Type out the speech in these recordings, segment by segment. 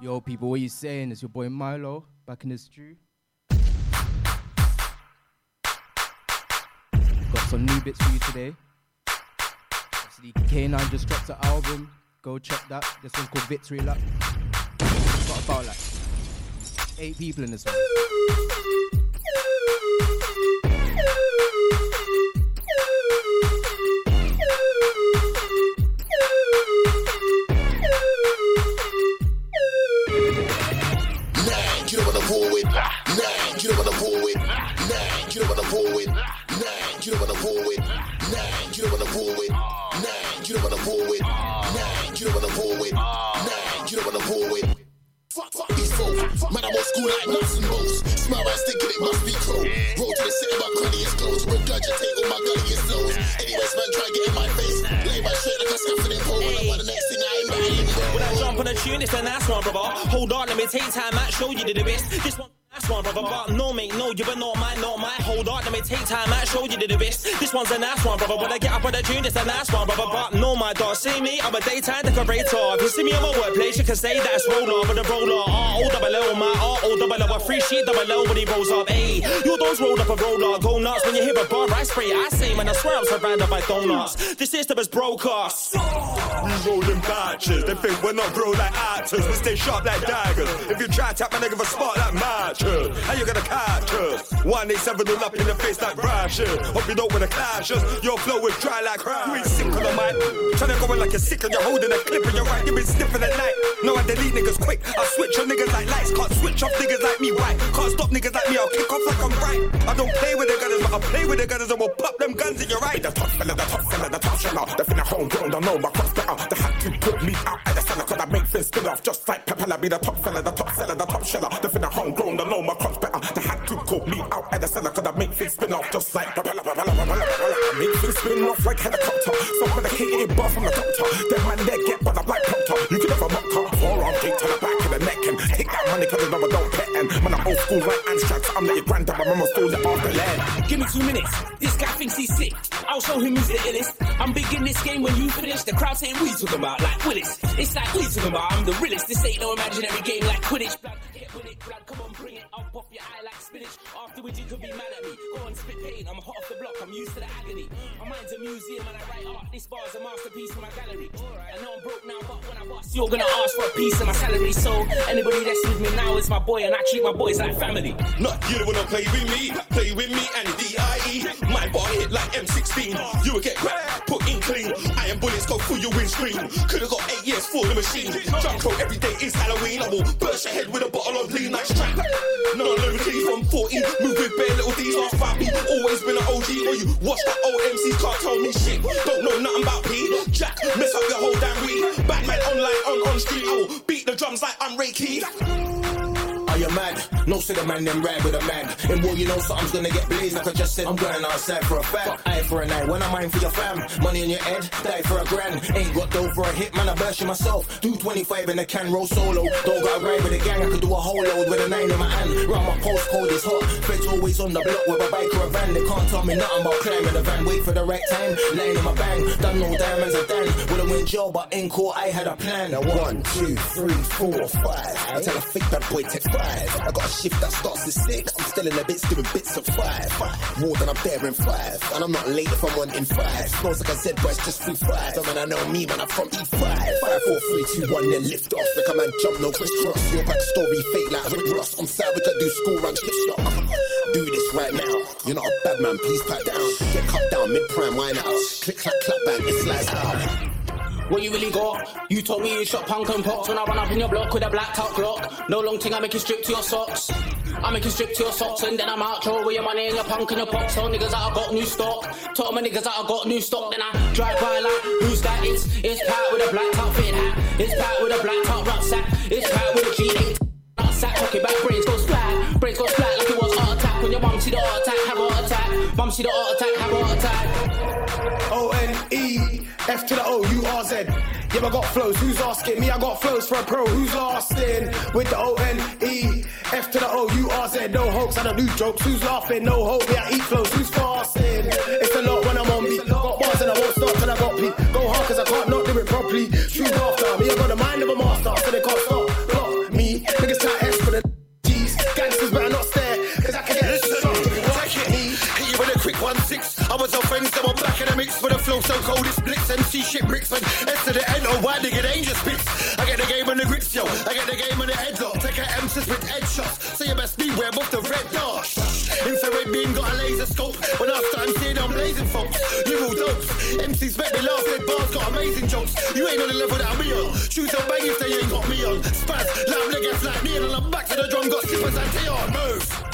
Yo, people, what you saying? It's your boy Milo back in the stew. Got some new bits for you today. Obviously, K9 just dropped an album. Go check that. This one's called Victory Lap. Got about like eight people in this one. My gully is nose. Anyways, man, try get in my face. Lay my shirt like a scaffolding pole. When the next thing I ain't. When I jump on a tune, it's a nice one, brother. Hold on, let me take time out, show you the best. One. One, brother, but no, mate, no, you but not mine, not mine. Hold on, let me take time out, show you the best. This one's a nice one, brother. When I get up on the tune, it's a nice one, brother, but no, my dog. See me, I'm a daytime decorator. If you see me on my workplace, you can say that's roller, but the roller, R O double L, my R O double L, a free sheet double L when he rolls up. Ayy, you don't roll up a roller, go nuts when you hear a bar, I spray. I say, man, I swear I'm surrounded by donuts. This system is us. We rolling batches, they think we're not bro like actors. We stay sharp like daggers. If you try to tap my nigga for spot like matches, how you gonna catch us? 187 all up in the face like rashes. Hope you don't wanna clash us. Your flow is dry like crap. You ain't sick on the mic. Tryna go in like you're sick and you're holding a clip and you're right. You been sniffing at night. No, I delete niggas quick. I switch on niggas like lights. Can't switch off niggas like me white. Can't stop niggas like me. I'll kick off like I'm right. I don't play with the gunners, but I play with the gunners and we'll pop them guns in your right. The top fella, the top fella, the top fella. The finna homegrown, don't know my cross better. They had to put me out at the center, cause I make things spin off. Just like Pepper, be the top fella, the top seller, the top sheller. The finna homegrown, don't know my cross better. They had to call me out at the center, cause I make things spin off. Just like propeller, propeller, propeller, propeller. I make things spin off like helicopter. Some medicated bar from the doctor. Then man, they get by the black doctor. You can never mock her. Forearm kick to the back of the neck and take that money, cause know I don't pet. And man, I'm old school like Amstrad, so I'm like your granddad, my mama stole it off the land. Give me two minutes. This guy thinks he's sick. I'll show him who's the illest. I'm big in this game when you finish. The crowd saying, you talking about? Like Willis. It's like, you talking about? I'm the realest. This ain't no imaginary game like Quidditch. Come on, bring it up off your eye like spinach. Afterwards, you could be mad at me. Go on, spit pain. I'm hot off the block. I'm used to the agony. My mind's a museum and I write art. This bar's a masterpiece for my gallery. I know I'm broke now, but when I bust, you're gonna ask for a piece of my salary. So anybody that's with me now is my boy, and I treat my boys like family. No, you don't wanna play with me. Play with me and D.I.E. My bar hit like M16. You will get put in clean. Iron bullets go through your windscreen. Could've got eight years for the machine. Rope every day is Halloween. I will burst your head with a bottle of lean like strap. No lyrically from 40. Move with bare little D's last five beat. Always been an OG. Or you watch that old MCs can't tell me shit. Don't know nothing about P. Jack, mess up your whole damn weed. Batman online, on on street. I will beat the drums like I'm Ray Keith. You mad? No, say the man them ride with a mag. And boy, you know something's gonna get blazed. Like I just said, I'm going outside for a fact. Eye for an eye, when I'm mine for your fam. Money in your head, die for a grand. Ain't got dough for a hit, man, I burst you myself. Do 25 in a can, roll solo. Don't gotta ride with a gang, I could do a whole load with a nine in my hand. Round my postcode is hot. Feds always on the block with a bike or a van. They can't tell me nothing about climbing the van. Wait for the right time, laying in my bang. Done no diamonds a dan. Would've went jail, but in court I had a plan. Now one, two, three, four, five. I tell a fake bad boy take five. I got a shift that starts at six. I'm still in the bits doing bits of five. More than I'm there in five. And I'm not late if I'm one in five. Smells like a Z, but it's just through five. So man, I know me, man, I'm from E5. Five, four, three, two, one, then lift off. Like a man jump, no crisscross. Your backstory fake like Rick Ross. I'm we can do school run, skip stop. Do this right now. You're not a bad man, please pat down. Get cut down, mid prime, wine out. Click, clack, clap, bang, it slides out. What you really got? You told me you shot punk and pox when I run up in your block with a black top Glock. No long thing, I make you strip to your socks. I make you strip to your socks and then I'm out throw away your money and your punk and your pox. Tell niggas that I got new stock. Tell my niggas that I got new stock. Then I drive by like, who's that? It's it's Pat with a black top fitted hat. It's Pat with a black top rucksack. It's Pat with a G8 rucksack. Talking about brains go splat. Brains go splat like it was heart attack. When your mum see the heart attack, have heart attack. Mum see the heart attack, have heart attack. O N E F to the O, U R Z. Yeah, I got flows, who's asking? Me, I got flows for a pro, who's lasting? With the O N E, F to the O, U R Z. No hoax, I don't do jokes, who's laughing? No hope, yeah, eat flows, who's fasting? It's a lot when I'm on beat. Got bars and I won't stop till I got beat. Go hard cause I can't not do it properly. Shoot after me, I got the mind of a master, so they can't stop. Me, niggas try S for the G's. Gangsters better not stare, cause I can get Listen. Take it, hit you with a quick one six. I was offensive, I'm back mix for the flow so cold it splits. MC shit bricks and S to the N oh, O Y nigga they just bits. I get the game on the grips yo. I get the game on the headlock. Take a emphasis with headshots. So you best beware of the red dot. Infrared beam got a laser scope. When I start I'm seeing I'm blazing folks. Liberal dopes. MCs make they laugh their bars got amazing jokes. You ain't on the level that we on. Shoes on bang if they ain't got me on. Spaz, loud niggas like me and I'm back to the drum. Got slippers and T move.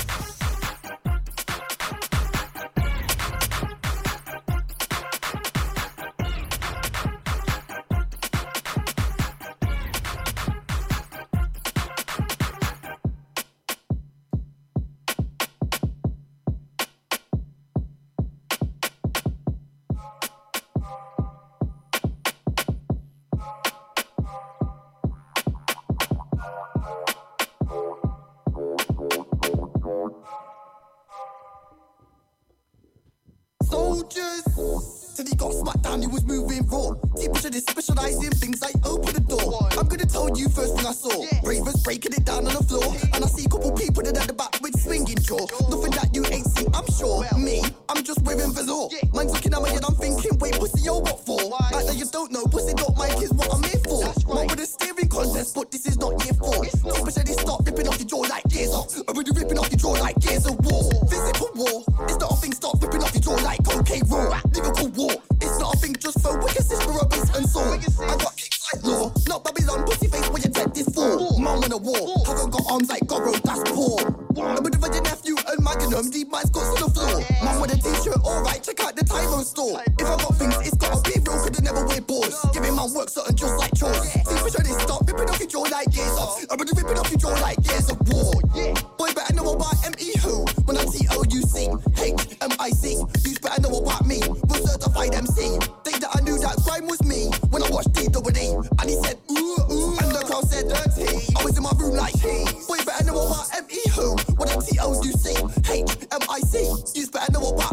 I see. You spend the money.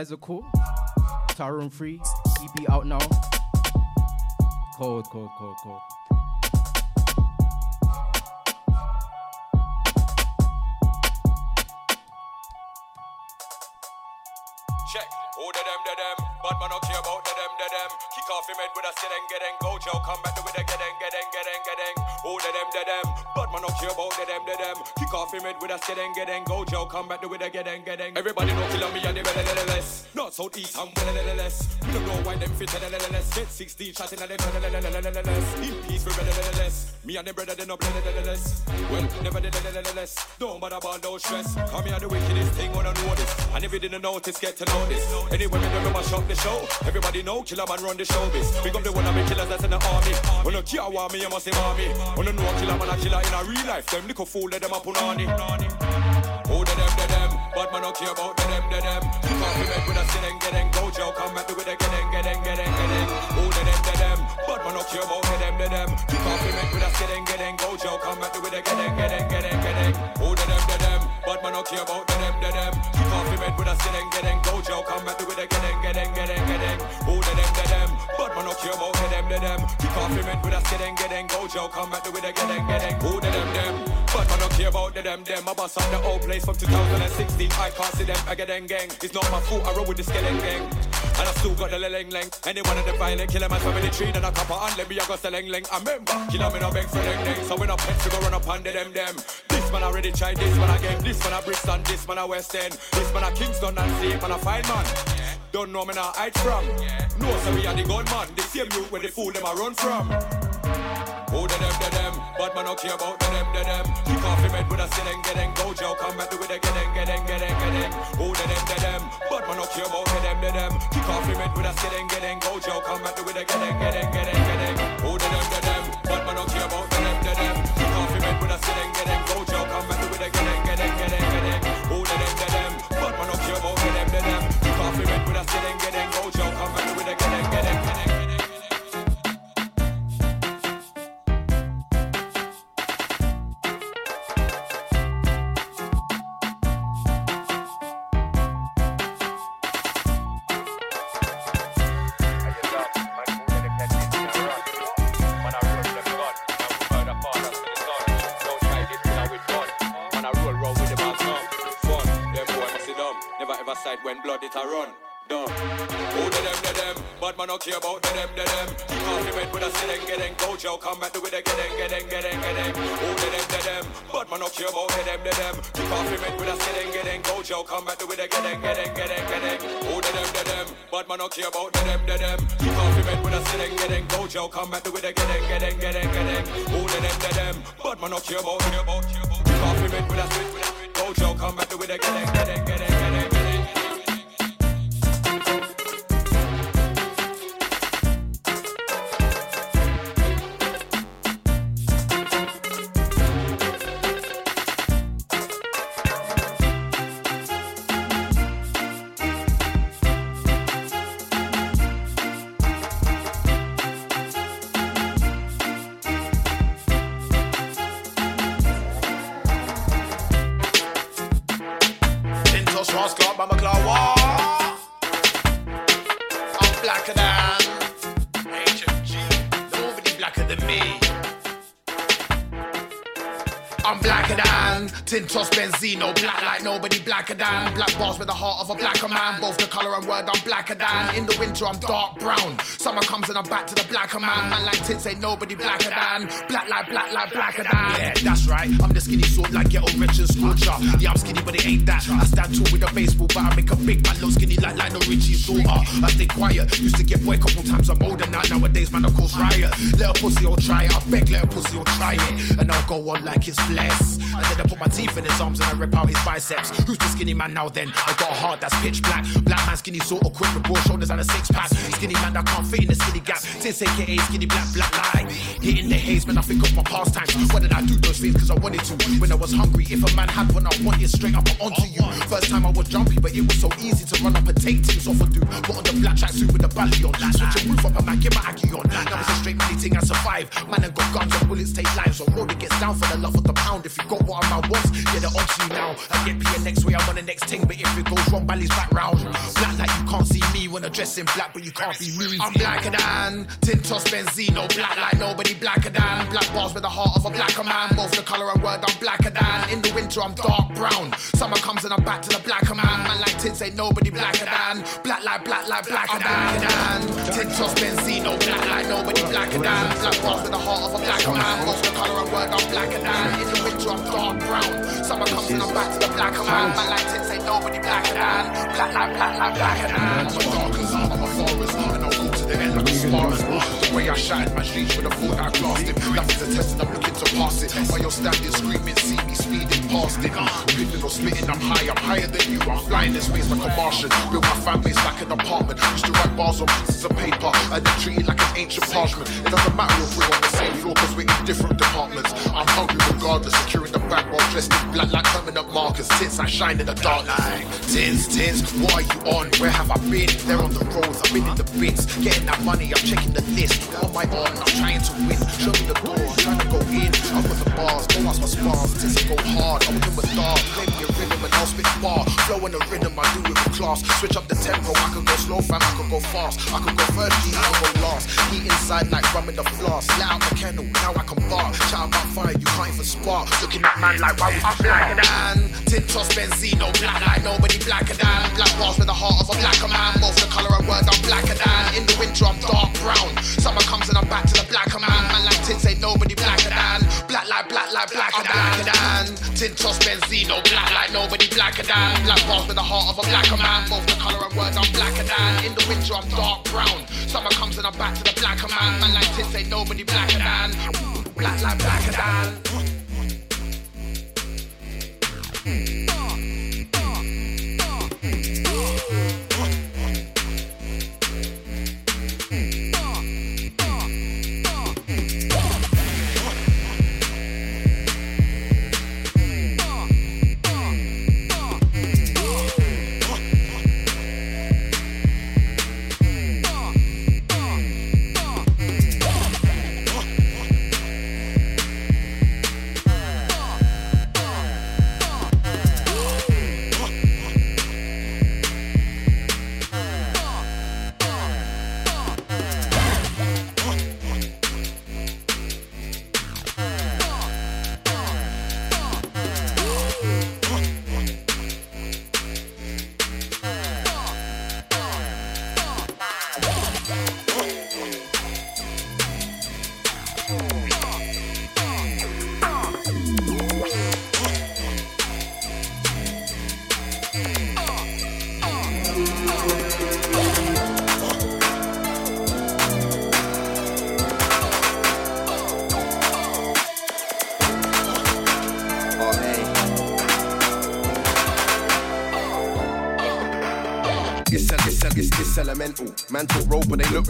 Mezico, Tarum Free, EP out now. Cold, cold, cold, cold. Check. Who oh, the them, the them. Bad man don't care about the dem, the dem. Kick off him head with a sitting, getting. Go Joe, come back with a get in, get getting, get getting, get Who oh, the dem, the them coffee red with a shit and get and go Joe. Come back to with a get and get and everybody know killer me and the less. Southeast and less. We don't know why them fit less. Get 16 shots in less. In peace we less. Me and them brother they no less. Well, never less. Don't bother about no stress. Come here the wickedest thing on know this. And if you didn't notice, get to know this. Anyway, we don't mash up the show. Everybody know killer man run the show showbiz. Big up the one of me killers that's in the army. When no care want me, you must say mommy. When no know killer man a killer in a real life. Them little fool let them up on on. Who the them, the them? Bad man don't care about the them, the them. Kick off your head with a sitting, getting Gojo, come back to it again, getting, getting, getting. Who the them, the them? Bad man don't care about the them, the them. Kick off your head with a sitting, getting Gojo, come back to it again, getting, getting, getting. Who them, them? Bad man don't care about the them, the them. Kick off head with a sitting, getting Gojo, come back to it again, getting, getting, getting. Who the them, the them? Bad man don't care about the them, the them. Kick off head with a sitting, getting Gojo, come back to it again, getting. Who the them, them? Bad man don't care about the them, them. I bust up the old place from 2016. I can't see them again, gang. It's not my fault. I roll with the skeleton gang. And I still got the leng leng. Anyone in the violent, kill a man family tree, then I copper and let me I go selling leng. I remember, kill a me no beg for leng leng. So when I pet, we go run up under them them. This man already tried, this man again. This man a Brixton, this man a West End. This man a Kingston and safe man a fine man. Don't know me now, hide from. No, so we are the gunman. The same route where the fool them a run from. Who the them, the them? Bad man don't care about the them, the them. Kick off your head with a sitting, getting Gojo, come back to it again, getting, getting, getting. Who oh, the them, the them? Bad man don't care about the them, the them. Kick off your head with a sitting, getting Gojo, come back to it again, getting, getting, getting. Bad man don't care about the them, the them. Kick off your with a sitting, getting Gojo, come back to it again, getting, getting, getting. Who the them, the them? Bad man don't care about the them, the them. Kick off your with a sitting, getting Gojo, come back to it again, getting, getting, getting. Who the them, the them? Bad man don't care about the them, the them. With a sitting, getting Gojo, come back to getting, getting, getting. The them, the them? Man don't care about, care about, care about. Head with a sitting, a Gojo, come back to it again, getting, getting, getting, getting. Of a blacker man Both the colour and word I'm blacker than. In the winter I'm dark brown. Summer comes and I'm back to the blacker man. Man like Tins ain't nobody blacker than. Black like black like blacker than. Yeah, that's right. I'm the skinny sort like ghetto rich and scorcher. Yeah, I'm skinny but it ain't that. I stand tall with a baseball but I make a big man look skinny like Lionel Richie's daughter. I stay quiet, used to get boy a couple times I'm older now. Nowadays man I cause riot. A pussy or try it, I beg a pussy or try it. And I'll go on like it's flesh And then I put my teeth in his arms and I rip out his biceps. Who's the skinny man now then? I got a heart that's pitch black. Black man skinny sort of quick with broad shoulders and a six pack. Skinny man that can't fit in the skinny gap. Since aka skinny black black lie Hitting the haze man I think of my pastimes. Why did I do those things? Cause I wanted to. When I was hungry if a man had one I wanted straight up onto you. First time I was jumpy but it was so easy to run up and take things off a dude Put on the black track suit with the belly on. Switch your roof up and man get my Aggie on. Now it's a straight money thing I survive Man and got guns and bullets take lives. So road it gets down for the love of the pound. If you got what a man wants get it onto you now. I get P next way I'm on the next thing. But if it goes wrong Bally's back round Black like you can't see me when I dress in black But you can't be me. I'm blacker than Tintos Benzino Black like nobody blacker than. Black bars with the heart of a blacker man. Both the colour and word I'm blacker than. In the winter I'm dark brown. Summer comes and I'm back to the blacker man. Man like Tins ain't nobody blacker than. Black like black like blacker than. Tintos Benzino Black like nobody blacker than. Black bars with the heart of a blacker man. Both the colour and word I'm blacker than. In the winter I'm dark brown. Summer comes and I'm back to the blacker man. Man like Tins ain't nobody blacker than Black black like blacker than I'm a dark I'm a forest the end way I shine my streets with a thought I classed him. Nothing's a test and I'm looking to pass it. While you're standing screaming, see me speeding past it. Living or spitting, I'm high, I'm higher than you. I'm flying this space like a Martian. Built my fan base like an apartment. Used to write bars on pieces of paper I then treat it like an ancient parchment. It doesn't matter if we're on the same floor because we're in different departments. I'm hungry regardless, securing the back while dressed in black like permanent markers. Tits I shine in the dark night. Tins, tins, what are you on? Where have I been? They're on the roads, I've been in the bins. Getting that money, I'm checking the list. On my own, I'm trying to win. Show me the door, I'm trying to go in. I've got the bars, don't ask my spars. Tins I go hard, I'm in with dark. Play me a rhythm and I'll spit bar. Flow in the rhythm, I do it with class. Switch up the tempo, I can go slow, fam, I can go fast. I can go first, I can go last. Heat inside like rum in the flask. Let out the kennel, now I can bar. Shout about fire, you can't even spark. Looking at man like, why we I'm blacker than Tintos, Benzino, black like nobody blacker than Black bars with the heart of a blacker man Both the colour and word, I'm blacker than In the winter, I'm dark brown Summer comes and I'm back to the blacker man. Man like Tins ain't nobody blacker than. Black like, black like, blacker than. Than Tintos, Benzino, black like nobody blacker than. Black bars with the heart of a blacker man. Both the colour and word, I'm blacker than. In the winter, I'm dark brown. Summer comes and I'm back to the blacker man. Man like Tins ain't nobody blacker than. Black like, blacker than. elemental.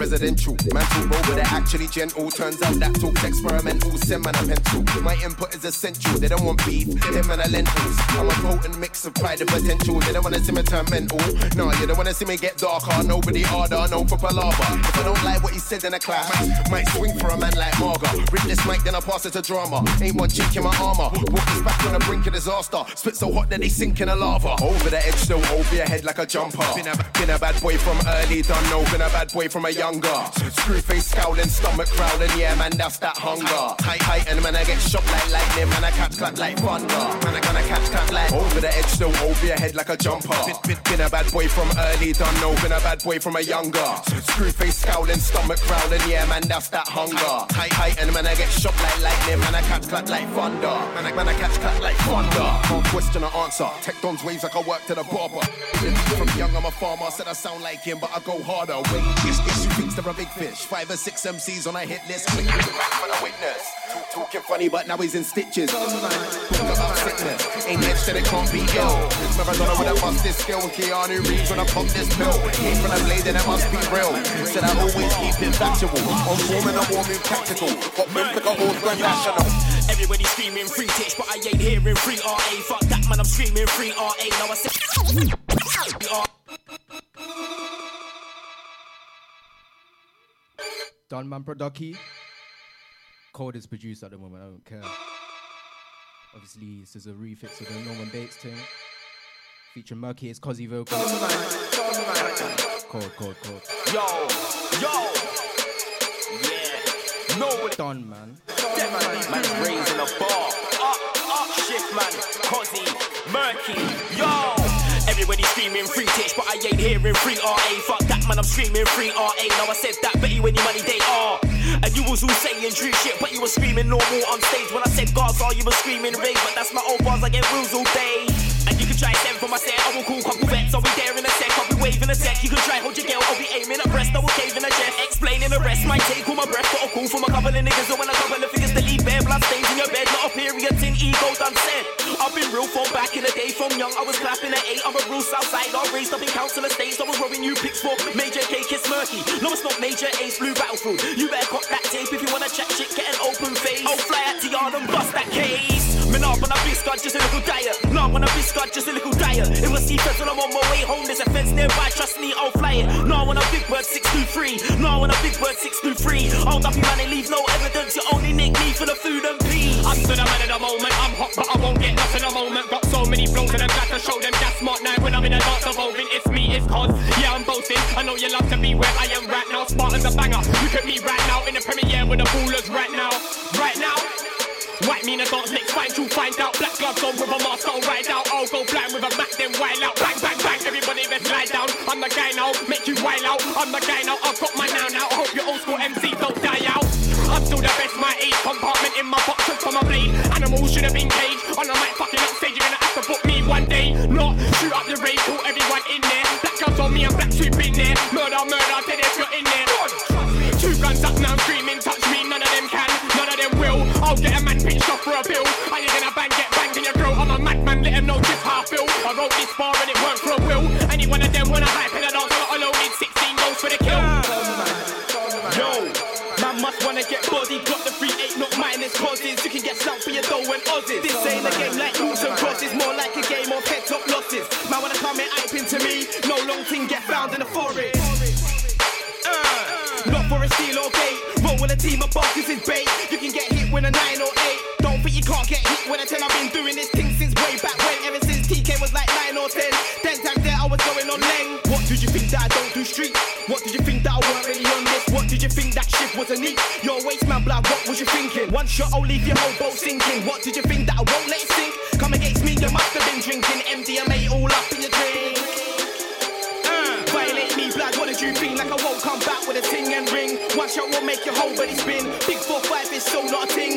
Road, but they look residential. Man talk road, but they're actually gentle. Turns out that talk's experimental. Send man a My input is essential. They don't want beef, them man are lentils. I'm a potent mix of pride and potential. They don't wanna see me turn mental. No, you don't wanna see me get darker. Nobody harder, no for palaver. If I don't like what he said in a class, might swing for a man like Marga. Rip this mic, then I pass it to drama. Ain't one cheek in my armor. Walk this back on the brink of disaster. Spit so hot that they sink in the lava. Over the edge, still over your head like a jumper. Been a, been a bad boy from early, done no. Been a bad boy from a younger. Screw face scowling, stomach growling, yeah, man, that's that hunger. Tight, tight, and man, I get shot like lightning, man, I catch clap like thunder. Man, I gonna catch clap like over the edge, still over your head like a jumper. Been, been, been a bad boy from early, done no. Been a bad boy from a younger. Screw face scowling, stomach growling, yeah, man, that's that hunger. Tight, tight, and man, I get shot like lightning, man, I catch clap like thunder. Man, I, man, I catch clap like thunder. No question or answer. Tech Don's waves like I work to the barber. From young, I'm a farmer, said I sound like him, but I go harder. Yes, you thinks they're a big fish. Five or six MCs on a hit list. With the back for the witness. Talking funny, but now he's in stitches. Talk about sickness. Ain't bitch that it can't be ill. Maradona with a bust this skill. Keanu Reeves when I pump this pill. Came from a blade and it must be real. Said I always keep it factual. On form and I'm warming tactical. Got men pick a horse, grand national. Everybody screaming free titch, but I ain't hearing free RA. Fuck that man, I'm screaming free RA. Now I said. Don Man Producky. Coldest producer at the moment, I don't care. Obviously, this is a refix of the Norman Bates thing. Featuring Murky, it's Cozzy vocals. Cold, cold, cold. Yo, yo. Yeah. No. Don, man. Man raising a bar. Up, up, shift man. Cozzy, Murky. Yo. Everybody screaming free titch, but I ain't hearing free RA. Fuck that man, I'm screaming free RA. Now I said that, bet you any money they are. And you was all saying true shit, but you were screaming normal on stage. When I said Gaza, you were screaming rage, but that's my old bars, I get wheels all day. And you can try send for my set, I will call couple vets, I'll be there in a sec, I'll be waving a sec. You can try hold your girl, I'll be aiming at breast, I will cave in a chest. Explaining the rest, might take all my breath, got a call from a couple of niggas want a couple of figures to leave bare blood stains in your bed. Not a period in ego done said. I've been real from back in the day, from young I was clapping at eight. I'm a real Southside, I raised up in council estates. I was robbing you pics for Major K Kiss Murky. No, it's not Major Ace Blue Battlefield. You better cop that tape if you wanna chat shit, get an open face. Oh, fly out to yard and bust that case. Man, up on a biscuit, just a little diet. Nah, on a biscuit, just a little diet. It was see when I'm on my way home. There's a fence nearby, trust me, I'll fly it. Nah, on a big bird 623. Nah, on a big bird 623. Hold up, man, they leave no evidence. You only nick me for the food and pee. I'm still a man in the moment. I'm hot, but I won't get nothing in a moment. Got so many flows and I'm glad to show them that's smart now. When I'm in a dance evolving, it's me, it's cause. Yeah, I'm boasting. I know you love to be where I am right now. Spartan's a banger. Look at me right now in the premiere with the ballers right now. Right now. White mean dance next fight to find out. Black gloves on with a mask, I'll ride out. I'll go blind with a Mac, then wild out. Bang, bang, bang, everybody best lie down. I'm the guy now, make you wild out. I'm the guy now, I've got my now now. I hope your old school MC don't die out. I'm still the best, my age compartment in my box for my blade. Animals should have been caged. On the mic, fucking up stage, you're gonna have to book me one day. Not shoot up the raid, put everyone in there. Black gloves on me and black sheep in there. Murder, murder, get a man pitched off for a bill. Are you gonna bang, get banged in your throat? I'm a madman, let him know just how I feel. I wrote this bar and it worked for a will. Any one of them when I hype in a dance, I got a loaded 16 goals for the kill. Yo, man must wanna get bodied. Got the free eight, not minus causes. You can get slumped for your dough and Aussies. This ain't a game like moves and crosses, more like a game of head top losses. Man wanna come and hype into me, no long thing get found in the forest. Uh, not for a steal or gate. Roll with a team of bosses is bait. You can get with a nine or eight. Don't think you can't get hit when I tell I've been doing this thing since way back when. Ever since TK was like nine or ten. Ten times there I was going on leng. What did you think that I don't do street? What did you think that I weren't really on this? What did you think that shift was a neat? Your waste man blood, what was you thinking? One shot, I'll leave your whole boat sinking. What did you think that I won't let it sink? Come against me, you must have been drinking MDMA all up in your drink. Uh, violate me, blood. What did you think? Like I won't come back with a ting and ring. One shot will make your whole body spin. Big four five is so not a ting.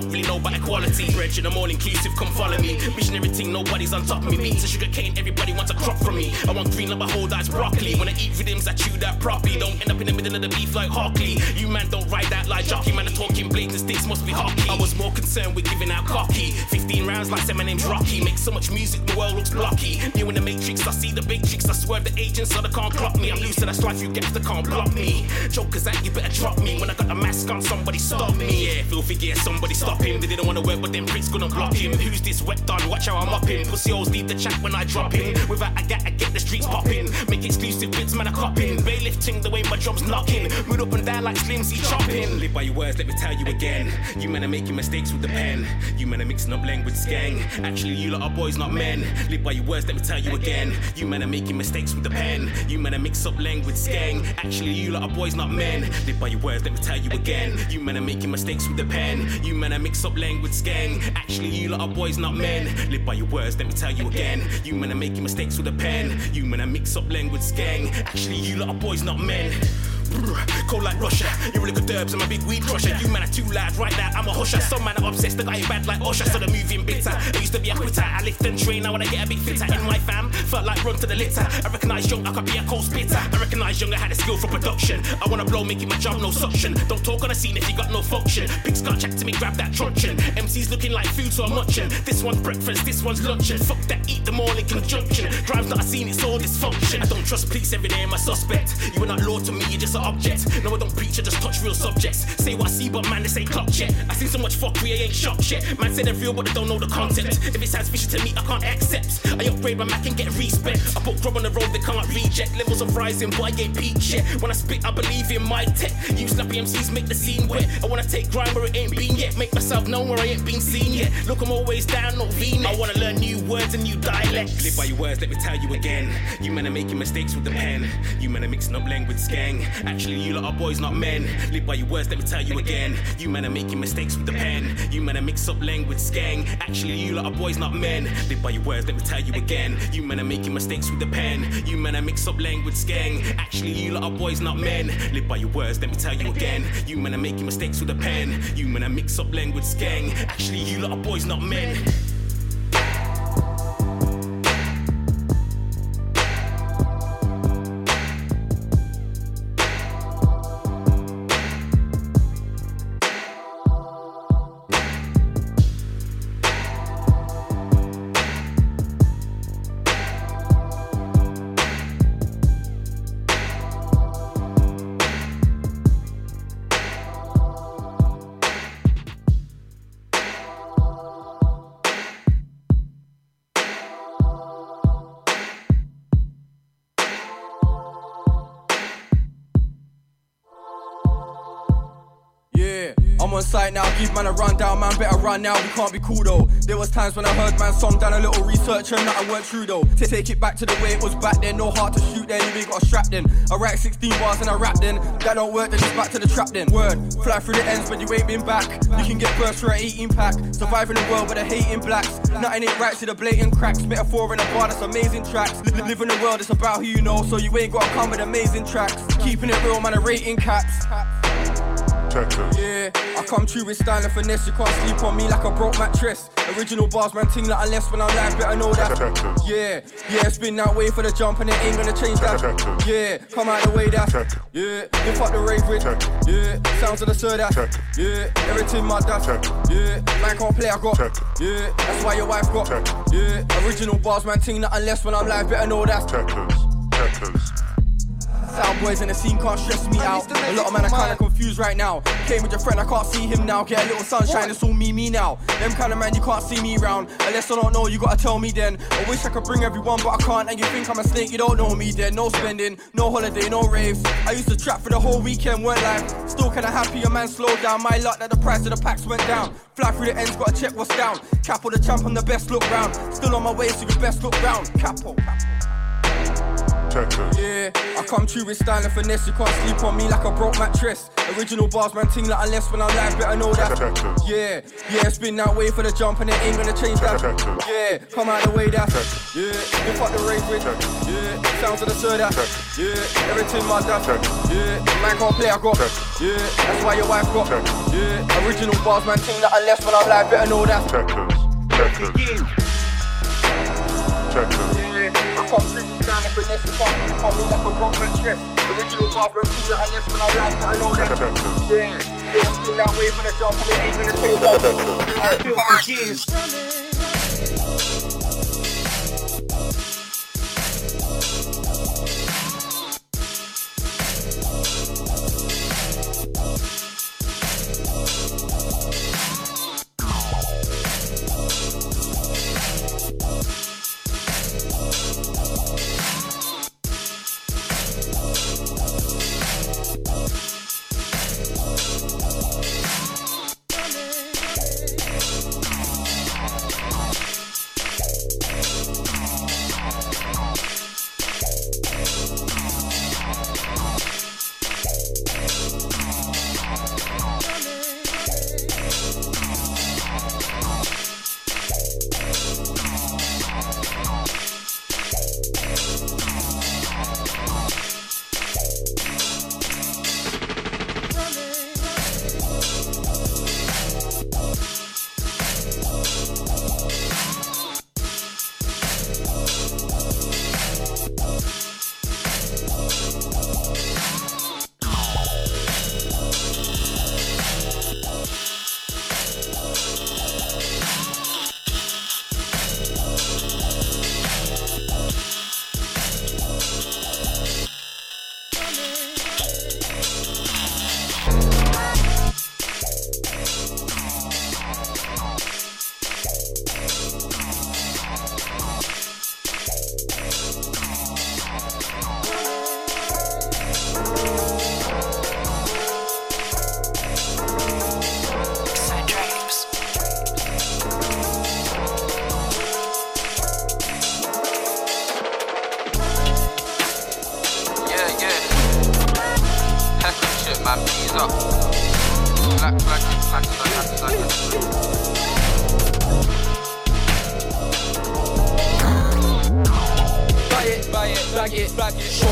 Don't really know about equality. Bridge I'm all inclusive, come follow me. Missionary thing, nobody's on top of me. Beats and sugar cane, everybody wants a crop from me. I want green my whole diet's broccoli. When I eat rhythms, I chew that properly. Don't end up in the middle of the beef like Hockley. You man don't ride that like jockey. Man, are talking blades and sticks must be hockey. I was more concerned with giving out cocky. 15 rounds like say my name's Rocky. Make so much music, the world looks blocky. New in the matrix, I see the big chicks. I swerve the agents so they can't clock me. I'm loose to that's life, you gangster can't block me. Jokers out, you better drop me. When I got a mask on, somebody stop me. Yeah, filthy gear, somebody stop him. They didn't wanna work, but them pricks couldn't block him. Who's this wet done? Watch how I'm up him. Pussy hoes leave the chat when I drop in. Without a get, I get the streets popping. Make exclusive bits, man, I copping. Baylifting the way my drums knocking. Mood up and down like Slimsy chopping. Live by your words, let me tell you again. You men are making mistakes with the pen. You men are mixing up language gang. Actually, you lot are boys, not men. Live by your words, let me tell you again. You men are making mistakes with the pen. You men are mix up language gang. Actually, you lot are boys, not men. Live by your words, let me tell you again. You men are making mistakes with the pen. You men are mix up language gang. Actually, you lot are boys, not men. Live by your words, let me tell you again. You men are making mistakes with the pen. You men are mix up language gang. Actually, you lot are boys, not men. Cold like Russia, you really good derbs, I'm a big weed crusher. You man are too loud right now, I'm a husher. Some man are obsessed, the guy bad like Usher, so the moving bitter. I used to be a quitter, I lift and train, now when I get a bit fitter. In my fam, felt like run to the litter. I recognize young, I could be a cold spitter. I recognize young, I had a skill for production. I wanna blow, making my job no suction. Don't talk on a scene if you got no function. Can't chat to me, grab that truncheon. MC's looking like food, so I'm munching. This one's breakfast, this one's luncheon. Fuck that, eat them all in conjunction. Drives not a scene, it's all dysfunction. I don't trust police every day, I'm a suspect. You are not law to me, you're just No, I don't preach, I just touch real subjects. Say what I see, but man, this ain't clock check. I seen so much fuckery, I ain't shocked yet. Man say they're real, but they don't know the concept. If it sounds fishy to me, I can't accept. I upgrade my Mac and get respect. I put grub on the road, they can't reject. Levels of rising, but I ain't peak shit. When I spit, I believe in my tech. You snappy MCs make the scene wet. I wanna take grind where it ain't been yet. Make myself known where I ain't been seen yet. Look, I'm always down, not v I wanna learn new words and new dialects. Live by your words, let me tell you again. You men are making mistakes with the pen. You men are mixing up language gang. Actually, you lot are boys, not men. Live by your words, let me tell you again. You men are making mistakes with the pen. You men are mix up language gang. Actually, you lot are boys, not men. Live by your words, let me tell you again. You men are making mistakes with the pen. You men are mix up language gang. Actually, you lot are boys, not men. Live by your words, let me tell you again. You men are making mistakes with the pen. You men are mix up language gang. Actually, you lot are boys, not men. Now, we can't be cool though. There was times when I heard man song, done a little research and that I weren't true though. To take it back to the way it was back then, no heart to shoot then, ain't got a strap then. I write 16 bars and I rap then, that don't work then it's back to the trap then. Word, fly through the ends but you ain't been back. You can get burst for an 18 pack, surviving the world with a hating blacks. Nothing ain't right to the blatant cracks, metaphor in a bar that's amazing tracks. Li- live in the world, it's about who you know, so you ain't gotta come with amazing tracks. Keeping it real, man, a rating caps. Yeah, I come true with style and finesse. You can't sleep on me like a broke mattress. Original bars, man, ting like unless when I'm live, better know that. Yeah, yeah, it's been that way for the jump and it ain't gonna change that. Yeah, come out the way that. Yeah, you fuck the rave with. Yeah, sounds of the sir that. Yeah, everything my dad. Yeah, man can't play, I got. Yeah, that's why your wife got. Yeah, original bars, man, ting like unless when I'm live, better know that. Sound boys in the scene can't stress me out. A lot of men are kinda confused right now. Came with your friend, I can't see him now. Get a little sunshine, it's all me, me now. Them kind of man, you can't see me round. Unless I don't know, you gotta tell me then. I wish I could bring everyone, but I can't. And you think I'm a snake, you don't know me then. No spending, no holiday, no raves. I used to trap for the whole weekend, weren't like. Still kinda happy, a man slowed down. My luck that the price of the packs went down. Fly through the ends, gotta check what's down. Capo the champ, I'm the best look round. Still on my way, so you best look round. Capo. Yeah, I come true with style and finesse. You can't sleep on me like a broke mattress. Original bars, man, ting like unless when I'm live, better know that. Yeah, yeah, it's been that way for the jump and it ain't gonna change that. Yeah, come out the way that. Yeah, you fuck the rave with. Yeah, sounds of the sir that. Yeah, everything my dad. Yeah, man can't play, I got. Yeah, that's why your wife got. Yeah, original bars, man, ting like unless when I'm live, better know that. I come true with style and finesse. You can't sleep on me like a. Original ting like unless when I'm live, better know that. Yeah, yeah, it's been that way for the and it ain't gonna change that. I feel like years.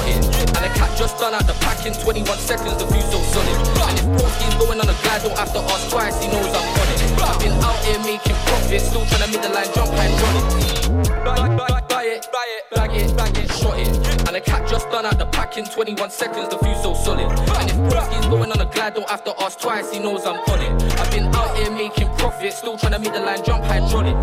It. And the cat just done out the pack in 21 seconds, the view so solid. And if Broski's going on a glide, don't have to ask twice, he knows I'm on it. I've been out here making profits, still trying to make the line jump and run it. Buy, it, buy it, bag it, bag it, shot it. And the cat just done out the pack in 21 seconds, the view so solid. And if Broski's going on a glide, don't have to ask twice, he knows I'm on it. I've been out here making profits, still trying to make the line jump hydraulic.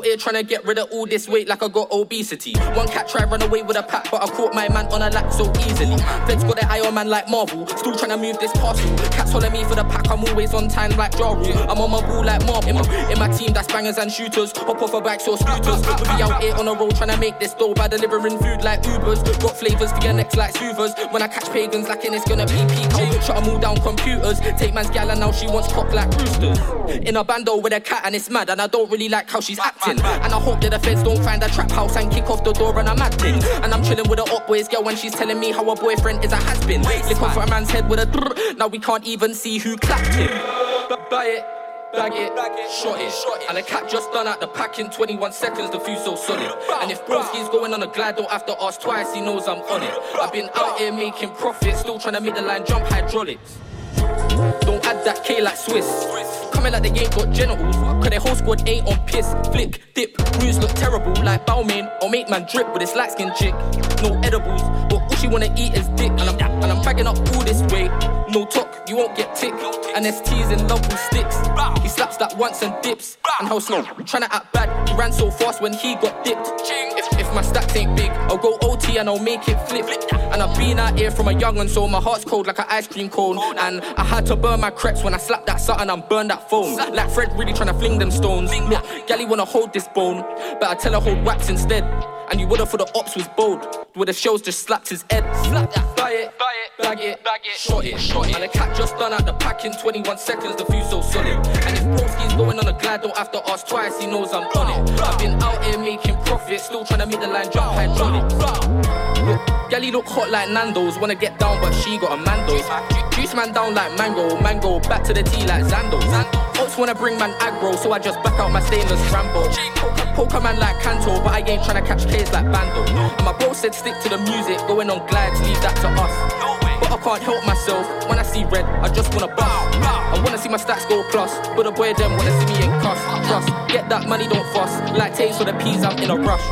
Out here trying to get rid of all this weight like I got obesity. One cat tried run away with a pack, but I caught my man on a lap so easily. Feds got their eye on man like Marvel, still trying to move this parcel. Cats holler me for the pack, I'm always on time like Ja Rule. I'm on my ball like Marvel. In my, in my team, that's bangers and shooters. Hop off a bikes or scooters. We be out here on a road trying to make this dough by delivering food like Ubers. Got flavors for your necks like Hoovers. When I catch pagans lacking, it's gonna be Pico. Shut 'em all down computers. Take man's gal and now she wants cock like roosters. In a bando with a cat and it's mad, and I don't really like how she's acting. And I hope that the feds don't find a trap house and kick off the door and a mad thing. And I'm chilling with a up boys girl when she's telling me how her boyfriend is a has been. Lick off a man's head with a drrr. Now we can't even see who clapped him. Buy it. Bag it, shot it, and the cat just done out the pack in 21 seconds, the fuse so solid. And if Broski's going on a glide, don't have to ask twice, he knows I'm on it. I've been out here making profits, still trying to make the line jump hydraulics. Don't add that K like Swiss. Coming like they ain't got genitals. Cause their whole squad ain't on piss. Flick, dip, moves look terrible. Like Bowman or make man drip with this light skin chick. No edibles, but she wanna eat is dick. And I'm, and I'm bagging up all this weight. No talk, you won't get tick. And ST's in love with sticks. He slaps that once and dips. And how slow, tryna act bad. He ran so fast when he got dipped. If, if my stacks ain't big, I'll go OT and I'll make it flip. And I've been out here from a young one, so my heart's cold like an ice cream cone. And I had to burn my crepes when I slapped that something and burn that phone. Like Fred really tryna fling them stones. Look, Gally wanna hold this bone, but I tell her hold wax instead. And you would've for the ops was bold. Where the shows just slapped his head. Slap that, buy it, buy it, bag it, bag it, shot it, shot it. And the cat just done out the pack in 21 seconds, the fuse so solid. And if Broski's going on a glide, don't have to ask twice, he knows I'm on it. I've been out here making profit, still trying to make the line jump hydraulic. Look, Gally look hot like Nando's, wanna get down, but she got a Mando's. Ju- Juice man down like mango, mango back to the tea like Zando. Oats wanna bring man aggro, so I just back out my stainless Rambo. Poker, poker man like Canto, but I ain't tryna catch K's like Bando. And my bro said stick to the music, going on glides, leave that to us. But I can't help myself when I see red, I just wanna bust. I wanna see my stats go plus, but the boy them wanna see me in cuss. Trust, get that money, don't fuss. Like taste for the peas, I'm in a rush.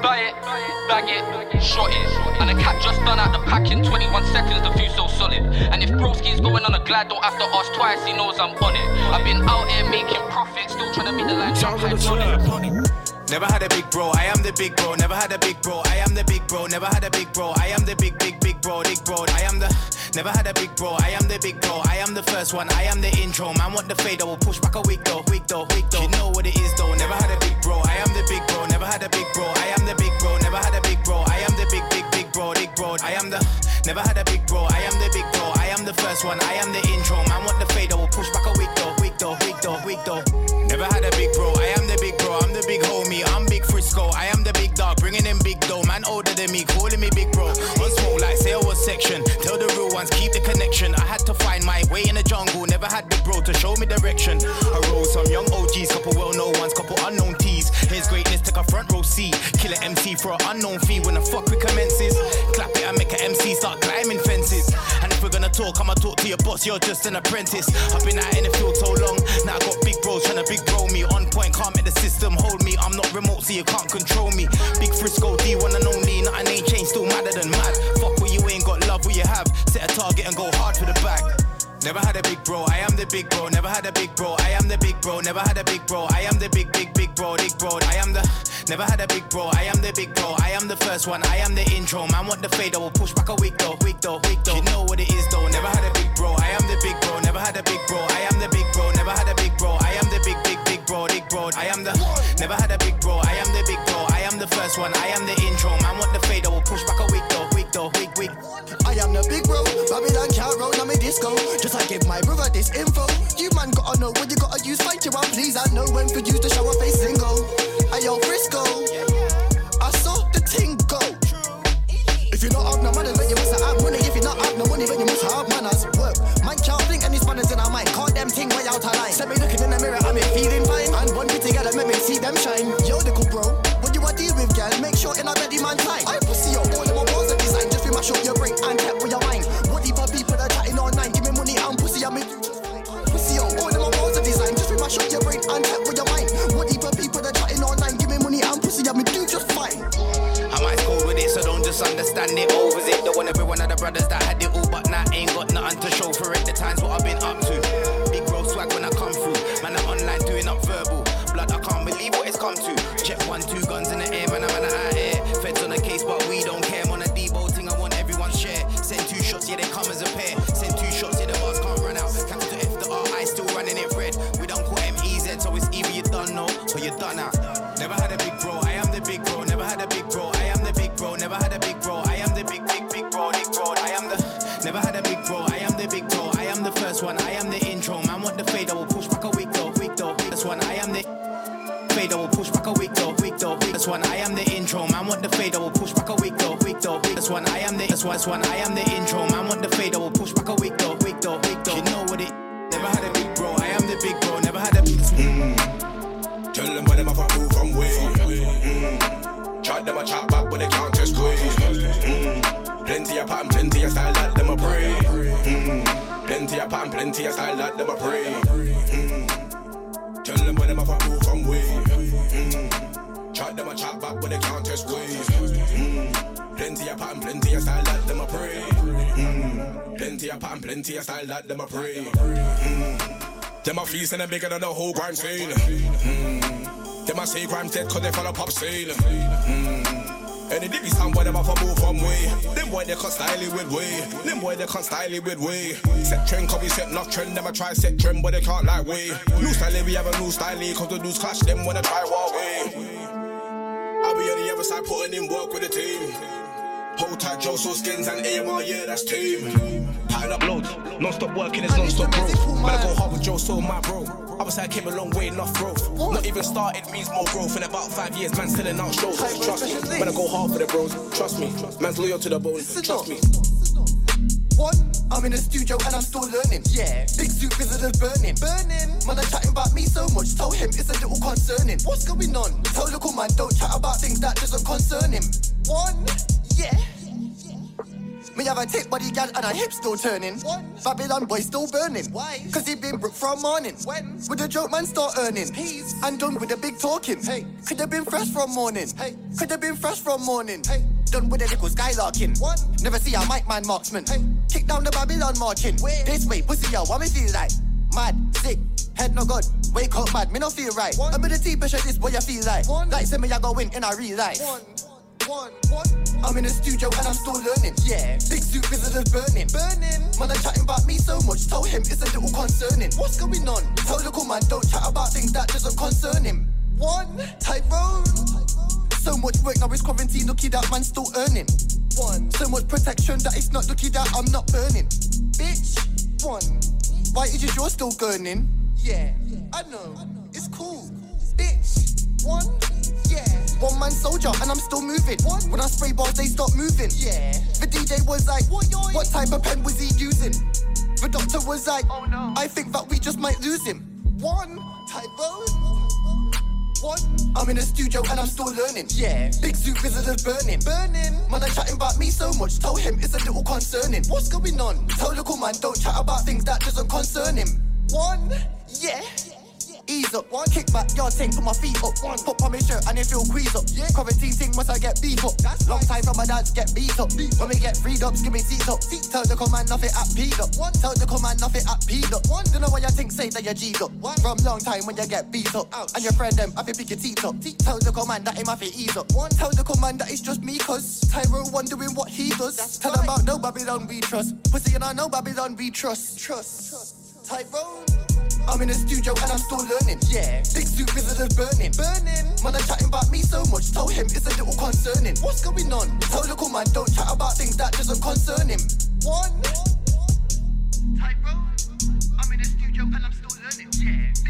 Buy it. Buy it, bag it, shot it. And the cat just done out the pack in 21 seconds, the fuse so solid. And if Broski's going on a glide, don't have to ask twice, he knows I'm on it. I've been out here making profit, still trying to make the line jump. Never had a big bro, I am the big bro. Never had a big bro, I am the big bro. Never had a big bro, I am the big, big, big bro, big bro. I am the. Never had a big bro, I am the big bro. I am the first one, I am the intro. Man, want the fade, I will push back a week though, week though, week though. You know what it is though. Never had a big bro, I am the big bro. Never had a big bro, I am the big bro. Never had a big bro, I am the big, big, big bro, big bro. I am the. Never had a big bro, I am the big bro. I am the first one, I am the intro. Man, want the fade, I will push back a week though, week though, week though, week though. Never had a big bro, I am the big bro. I'm the big homie, I'm big Frisco. I am the big dog, bringing in big dough. Man older than me, calling me big bro. On smoke like say I was section. Tell the real ones, keep the connection. I had to find my way in the jungle. Never had big bro to show me direction. I roll some young OGs, couple well known ones, couple unknown T's. Here's greatness, take a front row seat. Kill an MC for an unknown fee. When the fuck we commences, clap it and make an MC start climbing fences. And we're gonna talk, I'ma talk to your boss. You're just an apprentice. I've been out in the field so long. Now I got big bros trying to big bro me. On point, can't make the system hold me. I'm not remote, so you can't control me. Big Frisco D, one and only. Nothing ain't changed, still madder than mad. Fuck what you ain't got, love what you have. Set a target and go hard for the bag. Never had a big bro, I am the big bro. Never had a big bro, I am the big bro. Never had a big bro, I am the big, big, big bro, big bro. I am the. Never had a big bro, I am the big bro. I am the first one, I am the intro. Man, want the fade, I will push back a week though, week though, week though. You know what it is though. Never had a big bro, I am the big bro. Never had a big bro, I am the big bro. Never had a big bro, I am the big, big, big bro, big bro. I am the. Never had a big bro, I am the big bro. I am the first one, I am the intro. Man, want the fade, I will push back a week though, though, week, week. I am the big bro, Babylon can't roll, I'm a disco. Just I give my brother this info. You man gotta know what you gotta use, fight your own, please. I know when for you to show a face single. Ayo, Frisco, I saw the ting go. If you not have no money, then you must have money. If you not have no money, then you must have manners. Work, man can't think any spanners in our mind. Call them ting way out of line. Set me looking in the mirror, I'm feeling fine. And one bit together, make me see them shine. Yo, the cool bro, what you a deal with, girl? Make sure in a ready man time. Just be mash up your brain and kept with your mind. What deeper people are chatting online? Give me money and pussy, I'm in. Pussy yo, all of my balls are designed. Just be mash up your brain and kept with your mind. What deeper people are chatting online? Give me money and pussy, I'm do just fine. I might cold with it, so don't just understand it. Overs it. Don't want every one of the brothers that had it all, but now ain't got nothing to show for it. The times what I've been up to. Big bro swag when I come through. Man, I'm online doing up verbal. Blood, I can't believe what it's come to. Check one, two guns in the out. Never had a big bro, I am the big bro. Never had a big bro, I am the big bro. Never had a big bro, I am the big, big, big bro, big bro. I am the. Never had a big bro, I am the big bro. I am the first one, I am the intro. Man, want the fade, I will push back a week though, week though. This one, I am the. Fade, I will push back a week though, week though. This one, I am the intro. Man, want the fade, I will push back a week though, week though. This one, I am the. This one, I am the intro. Man, want the fade, I will push back a week Mm. Chat a back, but they can't just go. Mm. Plenty of pattern, plenty of style, let them a pray. Mm. plenty of pan, plenty of style that them a pray. Mm. Tell them when them have a move from way. Mm. Chat them a chat back when they can't test ways. Mm. Plenty of pan, plenty of style that them a pray. Mm. Plenty of pan, plenty of style that them a pray. Mm. Them a feast and them bigger than the whole crime scene. Mm. Them a say crime dead cause they follow pop scene. Mm. And it be some boy them off a move from way. Them boy they can't style it with way. Them boy they can't style it with way. Set trend, cause we set not trend. Them a try set trend, but they can't like way. New style, we have a new style, cause the dudes clash them when they try war way. I'll be on the other side putting in work with the team. Hold tight, Joe, so skins and AMR, yeah, that's team. Piling up loads, non stop working, it's non stop growth. Better go hard with Joe, so my bro. Side came a long way, enough growth. Not even started means more growth. In about five years, man, selling out shows. Trust me, better go hard for the bros. Trust me, man's loyal to the bone. Trust me. One, I'm in the studio and I'm still learning. Yeah, big suit visitors burning. Burning. Man, they're chatting about me so much. Tell him it's a little concerning. What's going on? Tell local man, don't chat about things that doesn't concern him. One, yeah. Me have a tick body gal and a hip still turning. What? Babylon boy still burning. Why? Cause he been broke from morning. When? With the joke man start earning. Peace. And done with the big talking. Hey. Could have been fresh from morning. Hey. Could have been fresh from morning. Hey. Done with the little skylarking. What? Never see a mic man marksman. Hey. Kick down the Babylon marching. Where? This way, pussy yo, what me feel like? Mad, sick, head no good. Wake up mad, me no feel right. One. I'm with the T-pressure, this boy I feel like. One. Like say me I go win in a real life. One. One. I'm in the studio and I'm still learning. Yeah, big suit visitors burning. Burning. Man, they're chatting about me so much. Tell him it's a little concerning. What's going on? Tell local man don't chat about things that doesn't concern him. One, Tyrone. So much work now it's quarantine. Lucky that man still earning. One. So much protection that it's not lucky that I'm not burning. Bitch. One. Why is your jaw still gurning? Yeah, I know. It's cool. Bitch. One. Yeah. One man soldier and I'm still moving. When I spray bars, they stop moving. Yeah. The DJ was like, what, what type of pen was he using? The doctor was like, oh no. I think that we just might lose him. One. Tyrone. One. I'm in the studio and I'm still learning. Yeah. Big suit visitors burning. Burning. Man, they're chatting about me so much. Tell him it's a little concerning. What's going on? Tell local man don't chat about things that doesn't concern him. One. Yeah. Ease up, one kick back, yard thing, put my feet up, one put on my shirt and it feel queased up. Yeah. Quarantine thing must I get beat up. That's Long time from my dads get beat up. Beat when we get freed up, give me seats up. Seat. Tell the command nothing at peed up. One. Tell the command nothing at peed up. One. Don't know why you think say that you're G'd up. One. From long time when you get beat up. Ouch. And your friend them I to pick your teeth up. Teeth. Tell the command that him have to ease up. One. Tell the command that it's just me cause Tyro one doing what he does. That's Tell right. about no Babylon we trust. Pussy and I know Babylon we trust. Trust. trust. Tyrone. I'm in the studio and I'm still learning. Yeah, big suit visitors burning. Burning. Man, they're chatting about me so much. Tell him it's a little concerning. What's going on? Tell local man don't chat about things that doesn't concern him. One. Tyrone. I'm in the studio and I'm still learning. Yeah,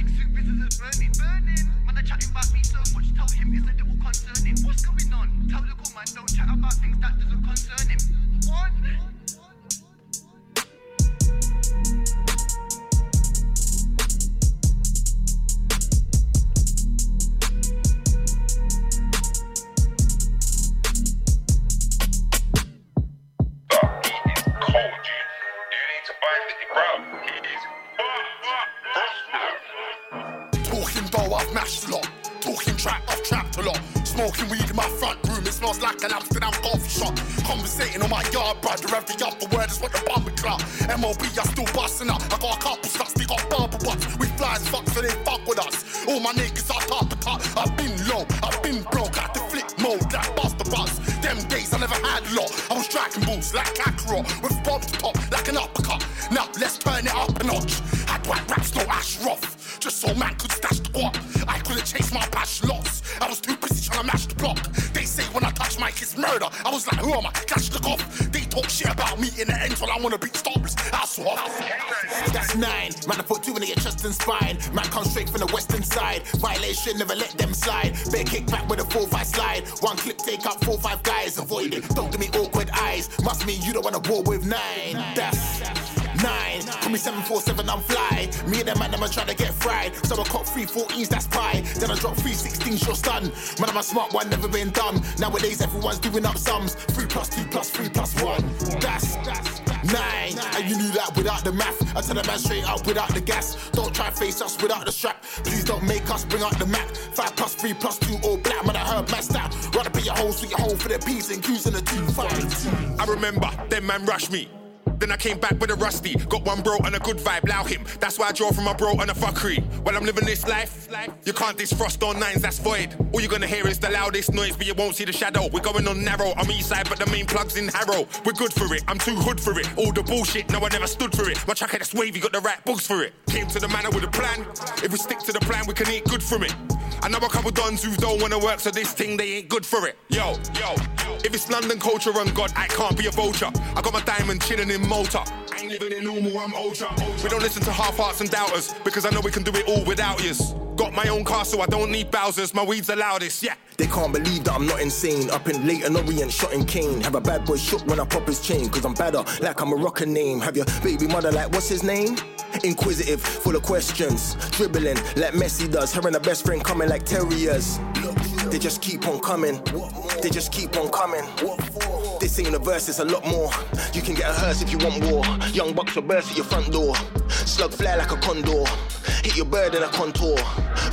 like an Amsterdam coffee shop. Conversating on my yard, brother. Every other word is what the bomb clock. MOB, I still busting up. I got a couple shots, they got bubble butts. We fly as fuck, so they fuck with us. All my niggas are top to top. I've been low, I've been broke, got the flip mode, like Busta Bus. Them days I never had a lot. I was striking balls like Kakarot, with bombs to top, like an uppercut. Now let's turn it up a notch. Had white raps, no ash rough. Just so man could stash the guap. I couldn't chase my passion lost. I was too busy trying to mash the block. They say when I touch mic it's murder. I was like, who am I? Catch the cop. They talk shit about me in the end while I wanna beat stoppers. I swap. That's nine. Man, I put two in your chest and spine. Man, come straight from the western side. Violation, never let them slide. Bear kick back with a 4-5 slide. One clip, take out 4-5 guys. Avoid it. Don't give me awkward eyes. Must mean you don't wanna war with nine. That's nine. Me 747, I'm fly. Me and them man, I'm trying to get fried. So I caught 314s, that's pie. Then I dropped 316s, you're stunned. Man, I'm a smart one, never been dumb. Nowadays, everyone's doing up sums. 3 plus 2 plus 3 plus 1. That's, that's, nine. And you knew that without the math. I tell the man straight up without the gas. Don't try face us without the strap. Please don't make us bring out the map. 5 plus 3 plus 2 all black. Man, I heard man stat. Rather pay your whole, sweet hole for the P's and Q's and the 2 5. I remember, them man rushed me. Then I came back with a rusty. Got one bro and a good vibe, allow him. That's why I draw from my bro and a fuckery. While I'm living this life, you can't disfrost on nines, that's void. All you're gonna hear is the loudest noise, but you won't see the shadow. We're going on narrow, I'm east side, but the main plug's in Harrow. We're good for it, I'm too hood for it. All the bullshit, no, I never stood for it. My track had a wavy, got the right books for it. Came to the manor with a plan. If we stick to the plan, we can eat good from it. I know a couple dons who don't wanna work, so this thing they ain't good for it. Yo, yo, if it's London culture and God, I can't be a vulture. I got my diamond chilling in Malta. I ain't living in normal, I'm ultra, ultra. We don't listen to half hearts and doubters because I know we can do it all without yous. Got my own castle, I don't need Bowser's, my weed's the loudest, yeah. They can't believe that I'm not insane. Up in Leyton Orient, shot in Kane. Have a bad boy shook when I pop his chain. Cause I'm badder, like I'm a rocker name. Have your baby mother like, what's his name? Inquisitive, full of questions. Dribbling like Messi does. Her and her best friend coming like terriers. They just keep on coming. They just keep on coming. This ain't a verse, it's a lot more. You can get a hearse if you want war. Young bucks will burst at your front door. Slug fly like a condor. Hit your bird in a contour.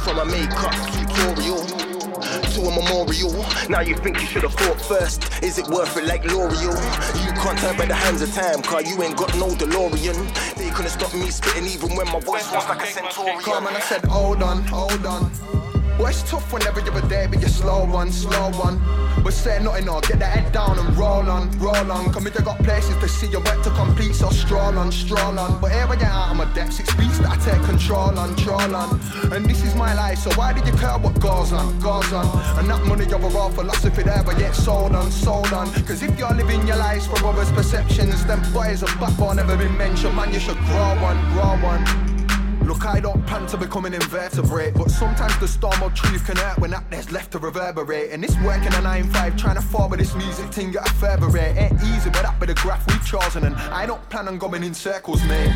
From a makeup tutorial to a memorial. Now you think you should have thought first. Is it worth it like L'Oreal? You can't turn by the hands of time, car you ain't got no DeLorean. They couldn't stop me spitting even when my voice was like a centurion. Come on, I said, hold on, hold on. Well, it's tough whenever you're there, but you're slow one, slow one. But say nothing, or get the head down and roll on, roll on. Come here, got places to see your work to complete, so stroll on, stroll on. But here I get out of my depth, six beats that I take control on, troll on. And this is my life, so why did you care what goes on, goes on? And that money overall philosophy there, but yet sold on, sold on. Cause if you're living your lives for others' perceptions, then boys of backbone never been mentioned, man, you should grow one, grow one. Look, I don't plan to become an invertebrate, but sometimes the storm of truth can hurt when that there's left to reverberate. And it's working a 9-5, trying to forward this music thing at a further rate. Ain't easy, but that be the graph we've chosen, and I don't plan on going in circles, mate.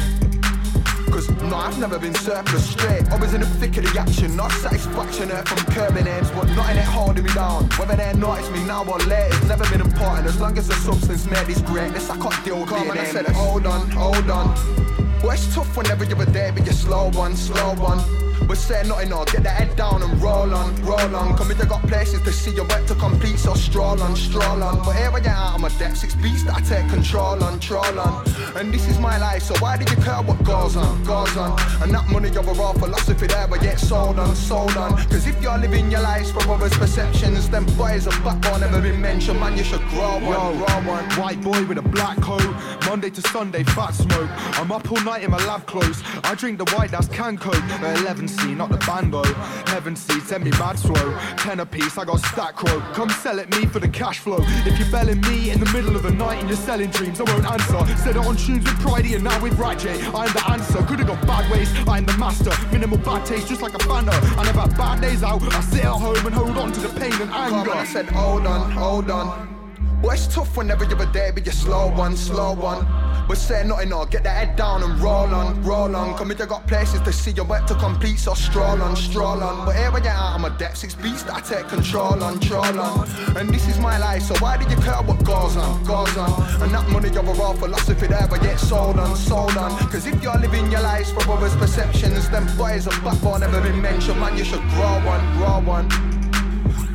Cause no, I've never been surplus straight. Always in the thick of the action, not satisfaction hurt from curbing aims, but nothing that holding me down. Whether they notice me now or later, it's never been important. As long as the substance made this greatness, I can't deal with being I said, hold on, hold on. Well, it's tough whenever you're there, but you're slow one, slow one. But say nothing, or get the head down and roll on, roll on. Come here, got places to see your work to complete, so stroll on, stroll on. But here I get out of my depth, six beats that I take control on, troll on. And this is my life, so why do you care what goes on, goes on? And that money overall philosophy there, but yet sold on, sold on. Cause if you're living your lives from others' perceptions, then boys of backbone never been mentioned, man, you should grow one, grow one. White boy with a black coat, Monday to Sunday, fat smoke. I'm up all night in my lab clothes. I drink the white, that's can coke. At 11C, not the bando. Heaven C, send me mad slow. Ten a piece, I got stack crow. Come sell it me for the cash flow. If you're belling me in the middle of the night and you're selling dreams, I won't answer. Said it on tunes with Pridey and now with Right J. I'm the answer. Could've got bad ways, I'm the master. Minimal bad taste, just like a. And I never had bad days out. I sit at home and hold on to the pain and anger. Come on, I said, hold on, hold on. Well, it's tough whenever you're there, but you're slow one, slow one. But say nothing, or get the head down and roll on, roll on. Come here, got places to see your work to complete, so stroll on, stroll on. But here I get out of my depth, six beats that I take control on, troll on. And this is my life, so why did you care what goes on, goes on? And that money overall philosophy there, but yet sold on, sold on. Cause if you're living your lives for others' perceptions, then boys of backbone never been mentioned, man, you should grow one, grow one.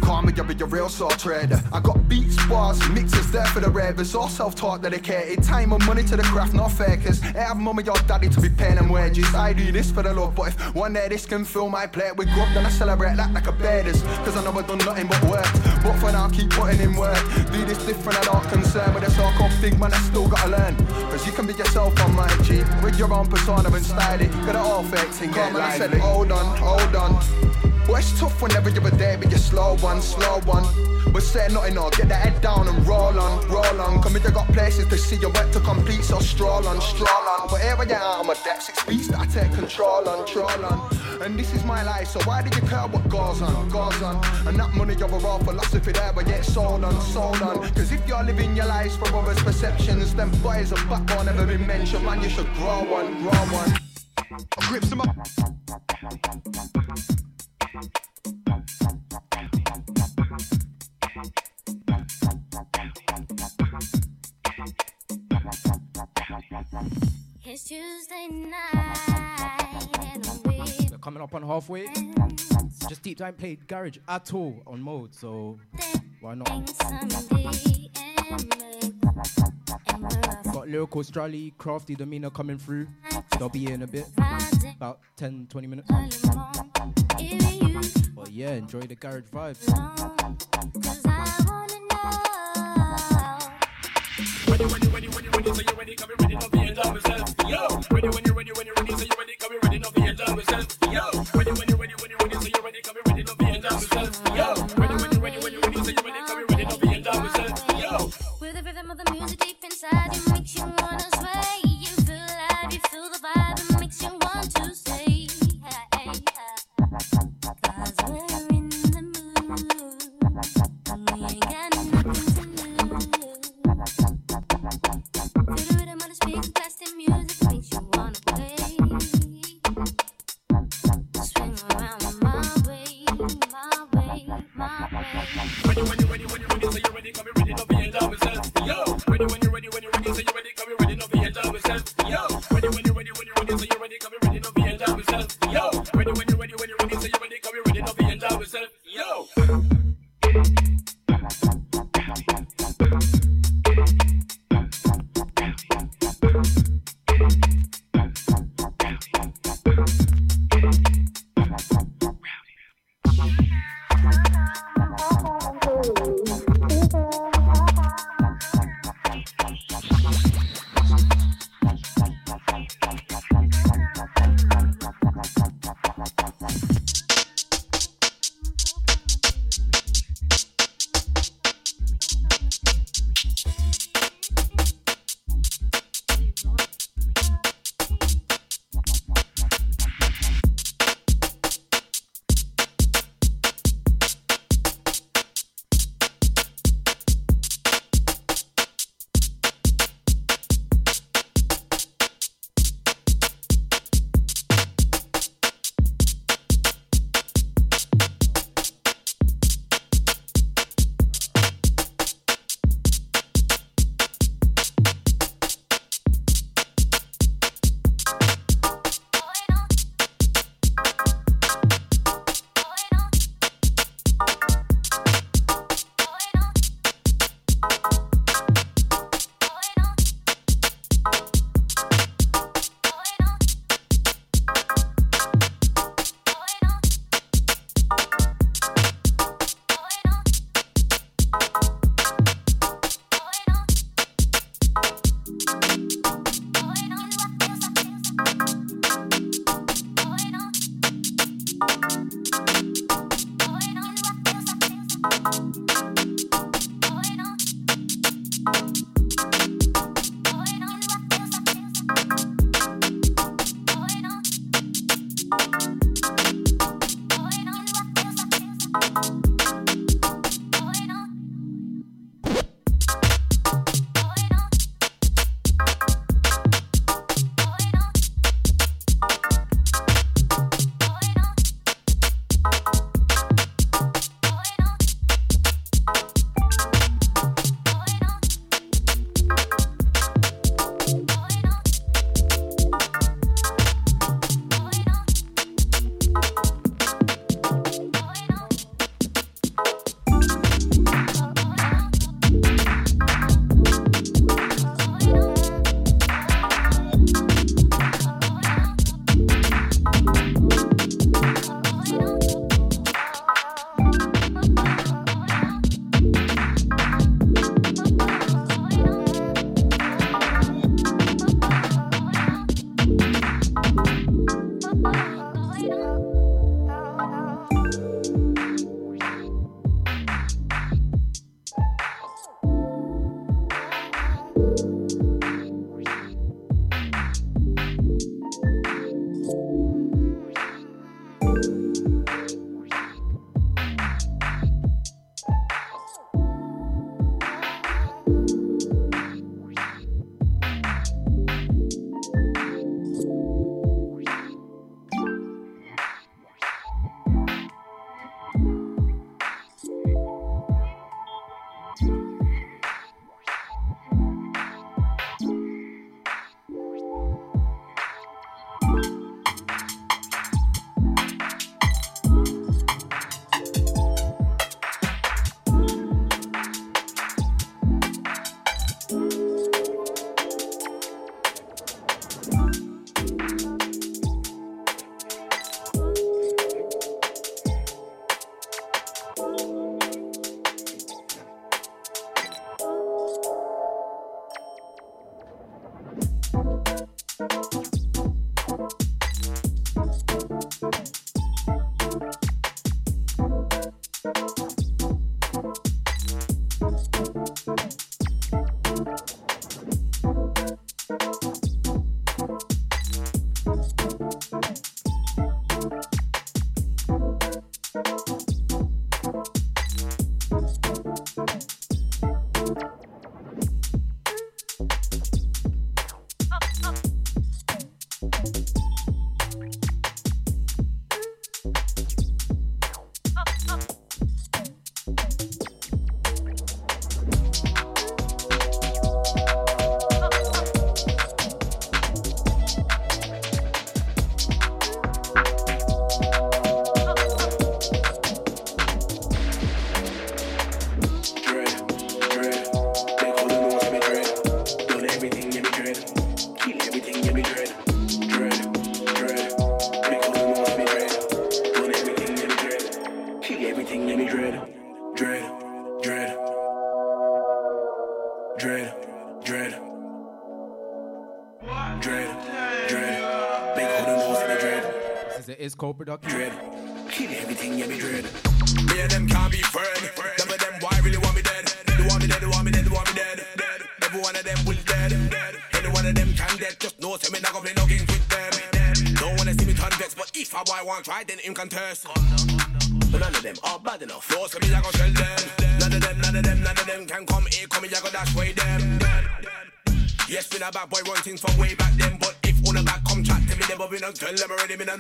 Call me, be a real sore trader. I got beats, bars, mixes there for the ravers. All self-taught, dedicated. Time and money to the craft, not fakers. I have mum or your daddy to be paying them wages. I do this for the love, but if one day this can fill my plate with grub, then I celebrate that like a bearders. Cause I know I've done nothing but work. But for now, keep putting in work. Do this different, I don't concern with the so-called thing, man, I still gotta learn. Cause you can be yourself on my G. With your own persona and style it. Got it all fake thing, get Come on, I said, lively. hold on, hold on. Well, it's tough whenever you're there, but you're slow one, slow one. But say nothing, or get the head down and roll on, roll on. Come here, got places to see your work to complete, so stroll on, stroll on. But here I get out of my depth, six beats that I take control on, troll on. and this is my life. So why did you care what goes on, goes on? And that money a raw philosophy there, but yet sold on, sold on. Cause if you're living your lives for others' perceptions, then boys of backbone never been mentioned. Man, you should grow one, grow one. Grips them up. It's Tuesday night coming up on halfway. Just deep time played garage at all on mode, so why not? Got lyrical Strally, crafty demeanor coming through. They'll be here in a bit, about 10 20 minutes. But yeah, enjoy the garage vibes. When you ready when you ready, so you ready, come ready, not being done yourself. Yo, when you ready when you ready, so you ready, yourself. Yo, ready when you ready when you ready, so you ready, come ready, not being done yourself.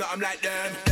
I'm like them.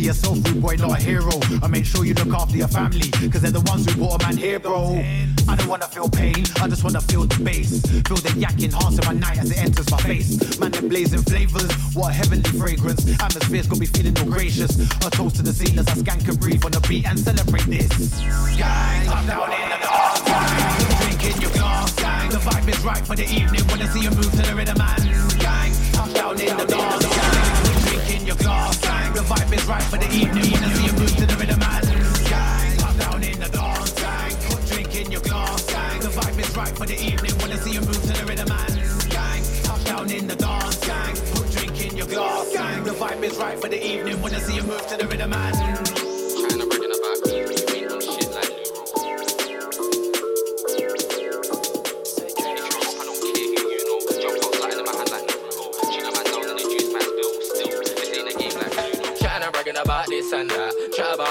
Be a soul food boy, not a hero. I make sure you look after your family, cause they're the ones who brought a man here, bro. I don't wanna feel pain, I just wanna feel the bass. Feel the yak enhancing my night as it enters my face. Man, they're blazing flavors, what a heavenly fragrance. Atmosphere's got me feeling all gracious. A toast to the scene as I skank and breathe on the beat and celebrate this. Gang, I'm down in the dance, gang. Drink in your glass, gang. The vibe is right for the evening. Wanna see you move to the rhythm and gang. Touchdown in the dance, gang. Drink in your glass, gang. The vibe is right for the evening. Wanna see you move to the rhythm and gang. Touchdown in the dance, gang. Put drink in your glass, gang. The vibe is right for the evening. Wanna see you move to the rhythm and gang. Touchdown in the dance, gang. Put drink in your glass, gang. The vibe is right for the evening. Wanna see you move to the rhythm and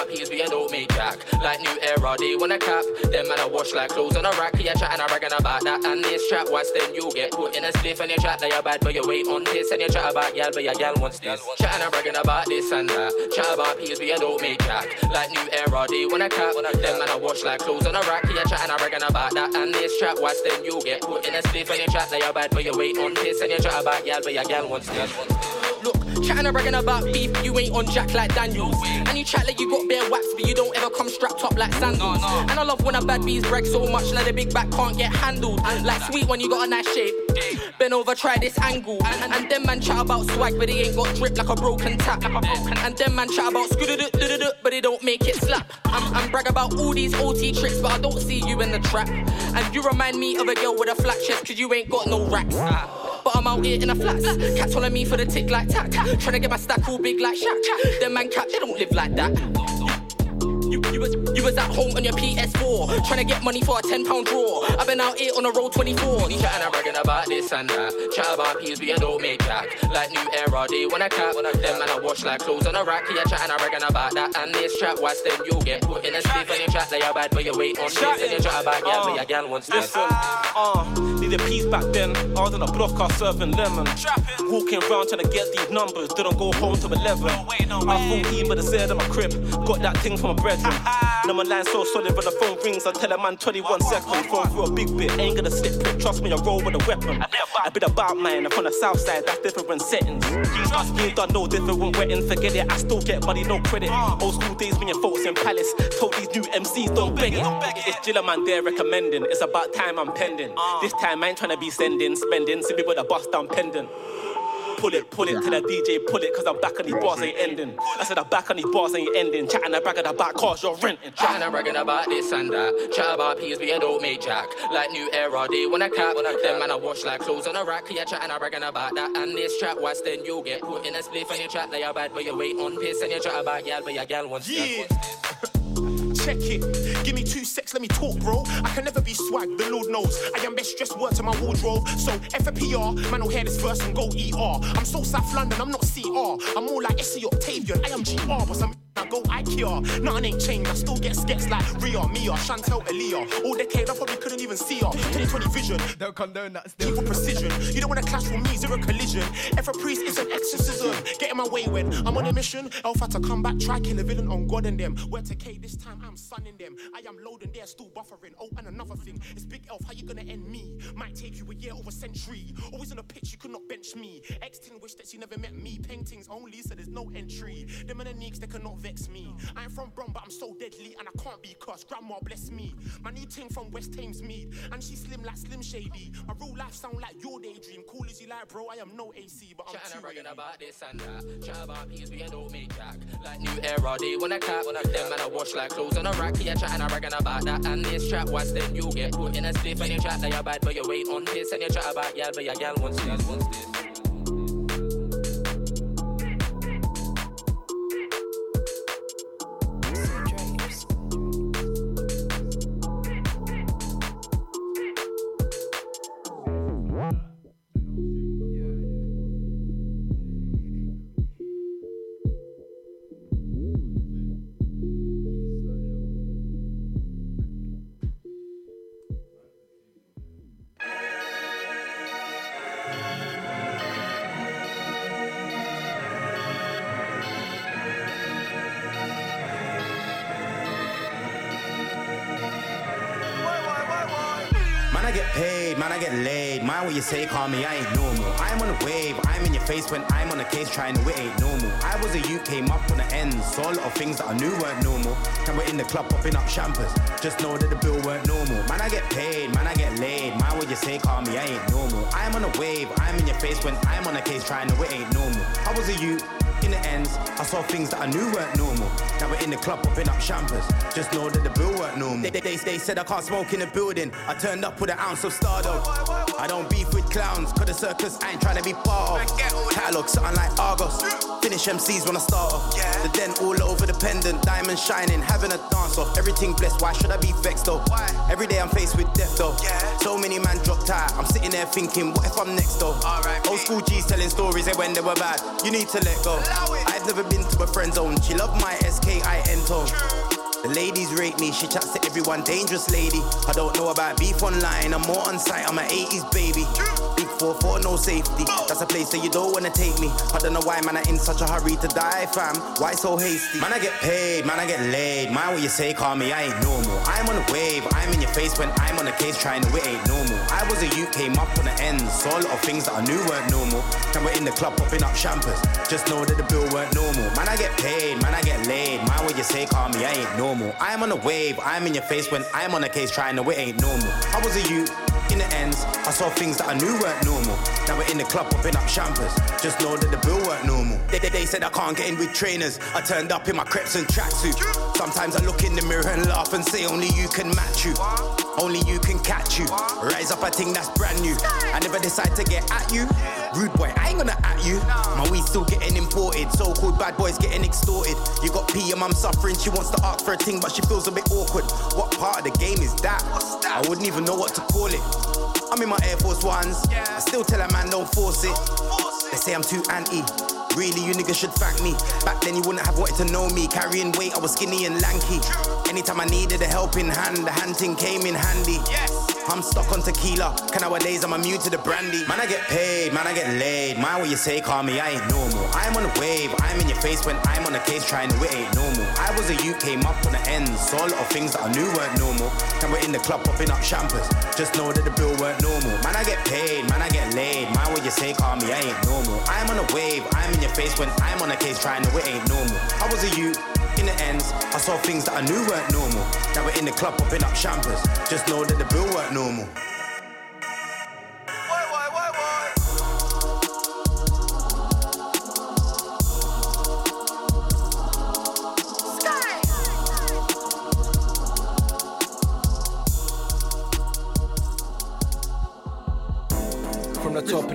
Chat peas, we don't make jack. Like new era, they wanna cap. Them man, I wash like clothes on a rack. Yeah, chatting and bragging about that. And this chat, once then you get put in a spliff and you chat that you're bad, but you wait on this. And you chat about gal, but your gal wants this. Chatting and bragging about this and that. Chat about peas, we don't make jack. Like new era, they wanna cap. Them man, I wash like clothes on a rack. Yeah, chatting and bragging about that. And this chat, once then you get put in a spliff and you chat that you're bad, but you wait on this. And you chat about gal, but your gal wants this. Look, chatting and bragging about beef, you ain't on jack like Daniels. And you chat like you got bare wax, but you don't ever come strapped up like sandals. And I love when a bad bees brag so much, like the big back can't get handled. Like sweet when you got a nice shape. Bend over, try this angle. And, and them man chat about swag, but they ain't got drip like a broken tap. And them man chat about skoo but they don't make it slap. I'm, I'm brag about all these OT tricks, but I don't see you in the trap. And you remind me of a girl with a flat chest, cause you ain't got no racks. But I'm out here in a flats. Cats following me for the tick like tack. Trying to get my stack all big like Shaq. Them man cap, they don't live like that. You, you, was, you was at home on your PS4, trying to get money for a 10 pound draw. I've been out here on the road 24. You chatting and bragging about this and that. Chat about peas, we don't make jack. Like new era, they wanna cap. Them man, I wash like clothes on a rack. Yeah, chatting and bragging about that. And this trap, what's then you get put in a spliff and you chat that you're bad, but you wait on this. And you chat about gal, but your gal wants this. Listen, uh, need a piece back then. I was on a block, I was serving lemon. Walking around trying to get these numbers, didn't go home till 11. I 14, but I said in my crib, got that thing from my brethren. Now my line so solid when the phone rings, I tell a man 21 seconds. Phone through a big bit, ain't gonna slip quick, trust me, I roll with a weapon. A bit about mine, I'm on the south side, that's different settings. You ain't done no different weddings, forget it, I still get money, no credit. Ah. Old school days, me and folks in Palace, told these new MCs don't beg it. It's Jilla man there recommending, it's about time I'm pending. Ah. This time I ain't trying to be sending, spending, see me with a bust down pendant. Pull it, pull it to the DJ, pull it, cause I'm back on these bars ain't ending. I said I'm back on these bars ain't ending. Chatting a bragging about cars you're renting. Chatting and I bragging about this and that. Chat about peas, we don't make jack. Like new era, they wanna cap. Them man, I wash like clothes on a rack. Yeah, chatting and I bragging about that. And this trap, what's then you get put in a spliff and you chat like you're bad, but you wait on piss and you chat about gal, but your gal wants Yeah. Check it. Give me two secs, let me talk, bro. I can never be swag, the Lord knows. I am best dressed word to my wardrobe. So F a PR, man will hear this verse and go ER. I'm so South London, I'm not CR. I'm more like SE Octavian. I am GR, but some I go IKEA. Nothing ain't changed, I still get skets like Ria, Mia, Chantel, Aaliyah. All decade, I probably couldn't even see her. 2020 vision. Don't condone that still. With precision. You don't wanna clash with me, zero collision. A priest is an exorcism, get in my way when I'm on a mission. Alpha to come back, try kill a villain on God and them. Where to K this time, I'm sunning them. I am loading, they're still buffering. Oh, and another thing, it's Big Elf, how you gonna end me? Might take you a year over century. Always on a pitch, you could not bench me. X10 wish that she never met me. Paintings only, so there's no entry. Them and the neeks, they cannot vex me. I ain't from Brum, but I'm so deadly, and I can't be cursed. Grandma bless me. My new ting from West Thamesmead, and she slim like Slim Shady. My real life sound like your daydream. Cool as you like, bro. I am no AC, but I'm too and bragging about this and that. Chat about peas, we don't make jack. Like new era, they wanna cap. Them man, I wash like clothes on a rack. Yeah, chatting and bragging about that. And this trap, once then you get put in a spliff and you chat that you're bad, but you wait on this. And you chat about yeah, but your gal wants this, wants this. Say, call me, I ain't normal. I'm on a wave, I'm in your face when I'm on a case trying to it ain't normal. I was a youth, came up on the ends, saw a lot of things that I knew weren't normal. And we're in the club popping up champers, just know that the bill weren't normal. Man, I get paid, man, I get laid. Man, what you say, call me, I ain't normal. I'm on a wave, I'm in your face when I'm on a case trying to it ain't normal. I was a youth. In the ends, I saw things that I knew weren't normal. Now we're in the club popping up champers. Just know that the bill weren't normal. They, they, they, said I can't smoke in the building. I turned up with an ounce of Stardo. I don't beef with clowns, cause the circus I ain't trying to be part of. Catalog something like Argos. Finish MCs when I start off. The den all over the pendant, diamond shining, having a dance off. Everything blessed, why should I be vexed though? Every day I'm faced with death though. So many man dropped out. I'm sitting there thinking, what if I'm next though? Old school G's telling stories of when they were bad. You need to let go. I've never been to a friend zone. She loved my SKIN tone. The ladies rate me, she chats to everyone, dangerous lady. I don't know about beef online, I'm more on site, I'm an 80s baby. Big 4-4, no safety. That's a place that you don't wanna take me. I don't know why, man, I in such a hurry to die, fam. Why so hasty? Man, I get paid, man, I get laid. Mind what you say, call me, I ain't normal. I'm on a wave, I'm in your face when I'm on a case trying to it ain't normal. I was a youth, came up on the ends, saw a lot of things that I knew weren't normal. And we're in the club popping up champers. Just know that the bill weren't normal. Man, I get paid, man, I get laid. Mind what you say, call me, I ain't normal. I'm on a wave, I'm in your face when I'm on a case trying to it ain't normal. I was a youth. In the ends, I saw things that I knew weren't normal. Now we're in the club popping up champers. Just know that the bill weren't normal. They, they, they said I can't get in with trainers. I turned up in my creps and tracksuit. Sometimes I look in the mirror and laugh and say only you can match you. Only you can catch you. Rise up a thing that's brand new. I never decide to get at you. Rude boy, I ain't gonna at you. My weed still getting imported. So called bad boys getting extorted. You got P, your mum suffering. She wants to ask for a thing, but she feels a bit awkward. What part of the game is that? I wouldn't even know what to call it. I'm in my Air Force Ones. I still tell a man don't force it. They say I'm too anti. Really, you niggas should thank me. Back then, you wouldn't have wanted to know me. Carrying weight, I was skinny and lanky. Anytime I needed a helping hand, the hand thing came in handy. I'm stuck on tequila. Can nowadays I'm immune to the brandy. Man, I get paid, man, I get laid. Mind what you say, call me, I ain't normal. I'm on a wave, I'm in your face when I'm on a case trying to it ain't normal. I was a UK up on the ends, saw a lot of things that I knew weren't normal. And we're in the club popping up champers. Just know that the bill weren't normal. Man, I get paid, man, I get laid. Mind what you say, call me, I ain't normal. I'm on a wave, I'm in your face when I'm on a case trying to it ain't normal. I was a youth. In the ends, I saw things that I knew weren't normal. Now we're in the club popping up champers. Just know that the bill weren't normal.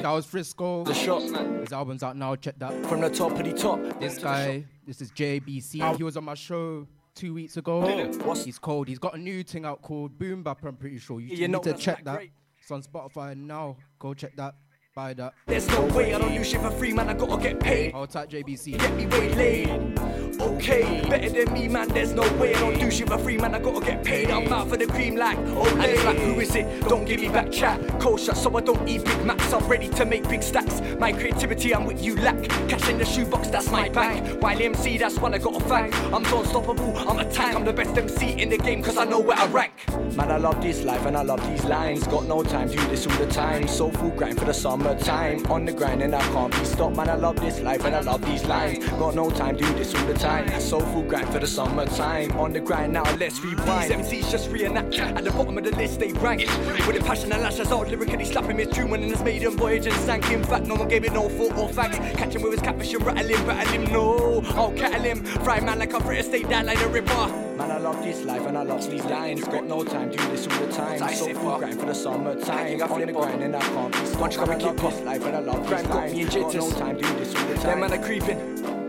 That was Frisco. The shot. His album's out now. Check that. From the top of the top. This guy, this is JBC. He was on my show two weeks ago. Oh. He's cold. He's got a new thing out called Boom Bap. I'm pretty sure you, Yeah, you need to check that. great. It's on Spotify now. Go check that. Buy that. There's no way I don't do shit for free, man. I gotta get paid. Hold tight, JBC. Get me waylaid. Okay, better than me, man. There's no way I don't do shit for free, man. I gotta get paid. I'm out for the cream like, oh, and it's like, who is it? Don't give me back chat. Kosher, so I don't eat big macs. I'm ready to make big stacks. My creativity, I'm with you lack. Cash in the shoebox, that's my bank. While MC, that's when I gotta fang. I'm so unstoppable, I'm a tank. I'm the best MC in the game, cause I know where I rank. Man, I love this life and I love these lines. Got no time, to do this all the time. Soulful grind for the summertime. On the grind and I can't be stopped. Man, I love this life and I love these lines. Got no time, do this all the time. Soulful grind for the summertime. On the grind now, let's rewind. These MCs just reenact. At the bottom of the list, they rank. With a passion and lashes out, lyrically slapping his tune when in his maiden voyage and sank. In fact, no one gave it no thought or facts. Catch him with his catfish and rattle him, rattle him, no. I'll cattle him. Fry man like a fritter, stay down like a ripper. Man, I love this life and I love these lines. Got no time, to do this all the time. I So full grind for the summertime. I on the grind and I can't be stopped. Man, I love this life and I love these lines. Got no time, do this all the time. Them man are creeping.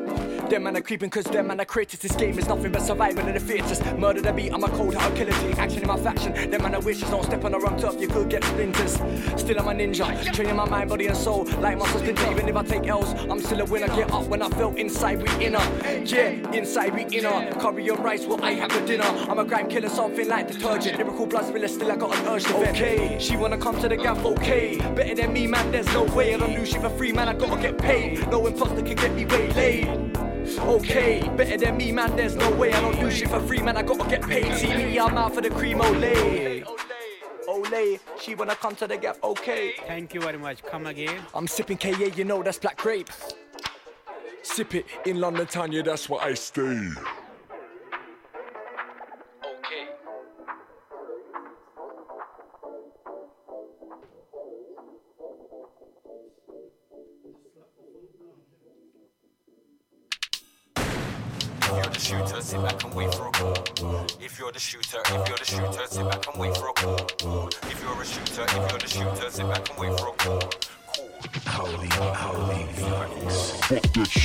Them man are creeping cause them man are created This game is nothing but survival in the fittest Murder the beat, I'm a cold heart killer Take action in my faction. Them man are wishes, don't step on the wrong turf You could get splinters. Still I'm a ninja. Training my mind, body and soul. Like muscle splinter Even if I take L's. I'm still a winner. Get up when I felt inside we inner. Yeah, inside we inner. Curry and rice, what I have for dinner. I'm a grime killer, something like detergent. Lyrical blood spiller, still I got an urge to Okay, she wanna come to the gaff, okay. Better than me, man, there's no way. I don't do shit for free, man, I gotta get paid. No imposter can get me waylaid Okay, better than me, man. There's no way I don't do shit for free, man. I gotta get paid. See me, I'm out for the cream, ole. Ole, she wanna come to the gap, okay. Thank you very much. Come again. I'm sipping KA, you know that's black grape. Sip it in London town, yeah, that's where I stay. The shooter, sit back and wait for a call. If you're the shooter, if you're the shooter, sit back and wait for a call. If you're a shooter, if you're the shooter, sit back and wait for a call. Holy, holy,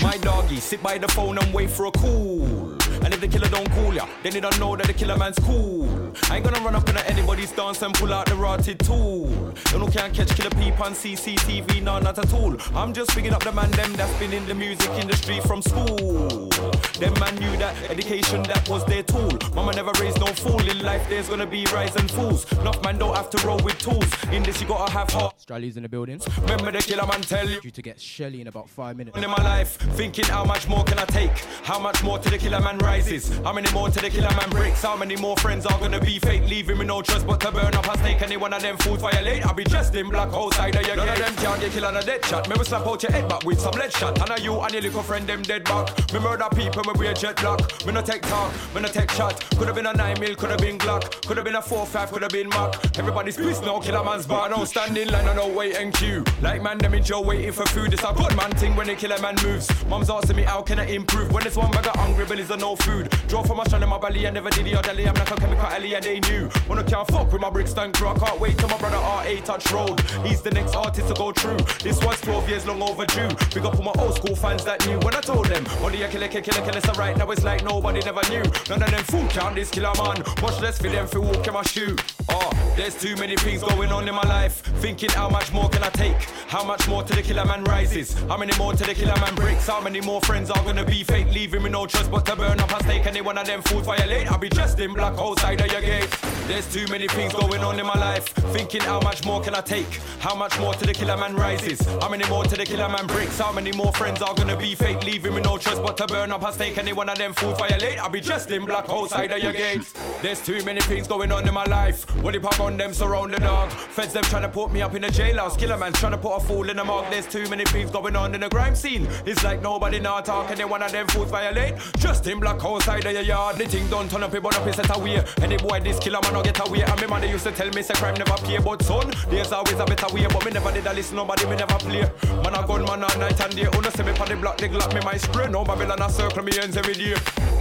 My doggy, sit by the phone and wait for a call. And if the killer don't call ya, then they don't know that the killer man's cool. I ain't gonna run up in anybody's dance and pull out the rotted tool. You know can't catch killer peep on CCTV, no not at all. I'm just picking up the man them that's been in the music industry from school. Them man knew that education that was their tool. Mama never raised no fool in life. There's gonna be rise and fools. Enough man don't have to roll with tools. In this you gotta have heart. Strally's in the building. Remember the killer man tell you. Due to get Shelly in about five minutes. In my life, thinking how much more can I take? How much more till the killer man rises? How many more till the killer man breaks? How many more friends are gonna be fake? Leaving me no trust but to burn up a snake. Any one of them fools violate? I'll be dressed in black outside of your None of them can't get killed on a dead shot. Me will slap out your head back with some lead shot. And are you and your little friend them dead back? Me murder people, me wear jet black. Me no take talk, me no take shot. Could have been a 9 mil, could have been Glock. Could have been a 4-5, could have been Mac. Everybody's pissed, no killer man's bar. No standing line, no wait and queue. Like man, them in jail waiting for food. It's a good man thing when the killer man moves. Mom's asking me how can I improve when it's one bag of hungry bellies and no food. Draw from my strand in my belly, I never did the other I'm like a chemical alley and they knew. I can't fuck with my bricks stand crew, I can't wait till my brother R8 touch road. He's the next artist to go true. This one's 12 years long overdue. Big up all my old school fans that knew when I told them. Only a killer, killer, killer, killer, so right now it's like nobody never knew. None of them fool count this killer man. Much less for them for walk my shoe. Oh, there's too many things going on in my life. Thinking how much more can I take? How much more till the killer man rises? How many more till the killer man breaks? How many more friends are gonna be fake? Leaving me no trust but to burn up a stake. Any one of them fools violate? I'll be dressed in black outside of your gate. There's too many things going on in my life. Thinking how much more can I take? How much more till the killer man rises? How many more till the killer man breaks? How many more friends are gonna be fake? Leaving me no trust but to burn up a stake. Any one of them fools violate? I'll be dressed in black outside of your gate. There's too many things going on in my life. What if I on them surround the dog? Feds them trying to put me up in a jailhouse. Killer man trying to put a fool in the mug. There's too many things going on in the grime scene. It's like nobody now talk. Any one of them fools violate? Just in black outside of your yard. The thing don't turn up, burn up, set away. Any boy this killer man no get away. And me mother used to tell me say crime never pay, but son, there's always a better way. But me never did a listen, nobody me never play. Man a gun man all night and day. Wanna see me on the block, they glock me my spray. No Babylon a circle me ends every day.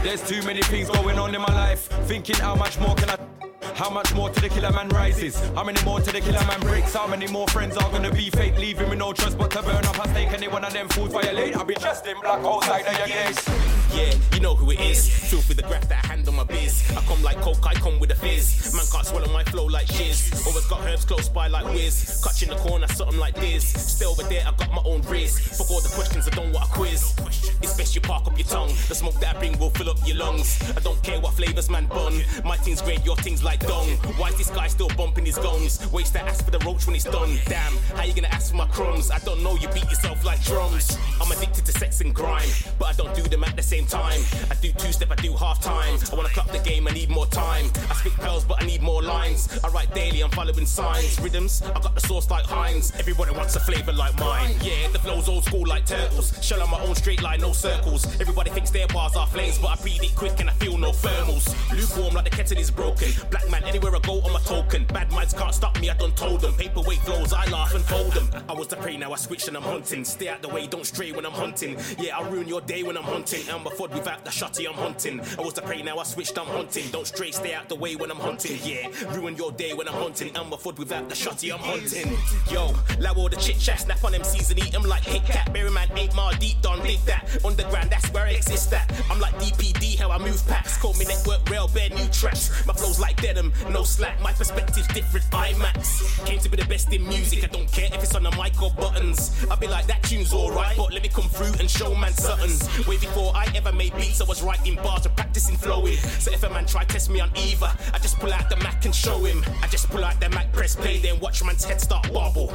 There's too many things going on in my life. Thinking how much more can I? How much more till the killer man rises? How many more till the killer man breaks? How many more friends are gonna be fake? Leaving me no trust but to burn up a stake. Any one of them fools violate? I'll be dressed in black outside of your gates. Yeah, you know who it is. Feel for the graph that I hand on my biz. I come like coke, I come with a fizz. Man can't swallow my flow like shiz. Always got herbs close by like whiz. Catch in the corner, something like this. Stay over there, I got my own riz. Fuck all the questions, I don't want a quiz. It's best you park up your tongue. The smoke that I bring will fill up your lungs. I don't care what flavors man bun. My thing's great, your thing's like dong. Why is this guy still bumping his gongs? Waste that ass for the roach when it's done. Damn, how you gonna ask for my crumbs? I don't know, you beat yourself like drums. I'm addicted to sex and grime, but I don't do them at the same time. I do two step, I do half time. I wanna clock the game, I need more time. I speak pearls, but I need more lines. I write daily, I'm following signs. Rhythms, I got the sauce like Heinz. Everybody wants a flavor like mine. Yeah, the flow's old school like turtles. Shell on my own straight line, no circles. Everybody thinks their bars are flames, but I breathe it quick and I feel no thermals. Lukewarm like the kettle is broken. Black man, anywhere I go, I'm a token. Bad minds can't stop me, I done told them. Paperweight flows, I laugh and fold them. I was the prey, now I switch and I'm hunting. Stay out the way, don't stray when I'm hunting. Yeah, I'll ruin your day when I'm hunting. Before without the shotty, I'm hunting. I was the prey, now I switched, I'm hunting. Don't stray, stay out the way when I'm hunting. Yeah, ruin your day when I'm hunting. Before without the shotty, I'm hunting. Yo, allow all the chit chat, snap on MCs and eat them like Kit Kat. Berry man, 8 mile deep, done, dig that. Underground, that's where I exist at. I'm like DPD, how I move packs. Call me network rail, bare new tracks. My flow's like denim, no slack. My perspective's different, IMAX. Came to be the best in music, I don't care if it's on the mic or buttons. I be like, that tune's alright, but let me come through and show man something. Way before I ever made beats, I was writing bars and practicing flowing. So if a man try test me on either, I just pull out the Mac and show him. I just pull out the Mac, press play, then watch man's head start wobble.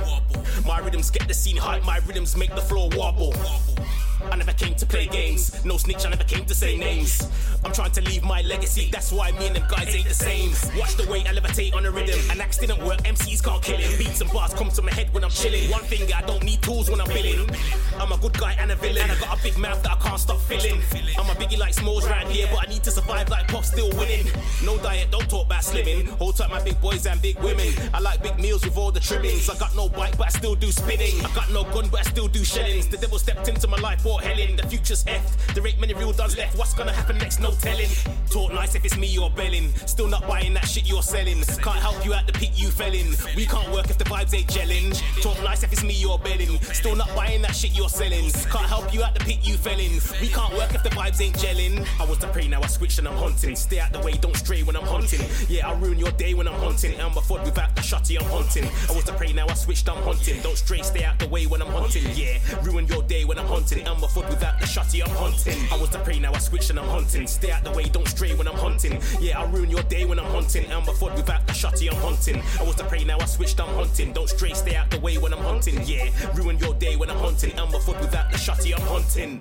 My rhythms get the scene hype, my rhythms make the floor wobble. I never came to play games, no snitch, I never came to say names. I'm trying to leave my legacy, that's why me and them guys ain't the same. Watch the way I levitate on a rhythm, an axe didn't work, MCs can't kill him. Beats and bars come to my head when I'm chilling. One finger, I don't need tools when I'm billing. I'm a good guy and a villain, and I got a big mouth that I can't stop filling. I'm a biggie like Smalls round here, but I need to survive like Pop still winning. No diet, don't talk about slimming. Hold tight my big boys and big women. I like big meals with all the trimmings. I got no bike, but I still do spinning. I got no gun, but I still do shellings. The devil stepped into my life, hell in. The future's effed. There ain't many real duds left. What's gonna happen next? No telling. Talk nice if it's me you're belling. Still not buying that shit you're selling. Can't help you out the pit you fell in. We can't work if the vibes ain't gelling. Talk nice if it's me you're belling. Still not buying that shit you're selling. Can't help you out the pit you fell in. We can't work if the vibes ain't gelling. I was the prey, now I switched and I'm hunting. Stay out the way, don't stray when I'm hunting. Yeah, I'll ruin your day when I'm hunting. And before without the shotty, I'm hunting. I was the prey, now I switched, I'm hunting. Don't stray, stay out the way when I'm hunting. Yeah, ruin your day when I'm hunting. Before without the shotty, I'm hunting. I was the prey, now I switched and I'm hunting. Stay out the way, don't stray when I'm hunting. Yeah, I'll ruin your day when I'm hunting. And before without the shotty, I'm hunting. I was the prey, now I switched, I'm hunting. Don't stray, stay out the way when I'm hunting. Yeah, ruin your day when I'm hunting. And before without the shotty, I'm hunting.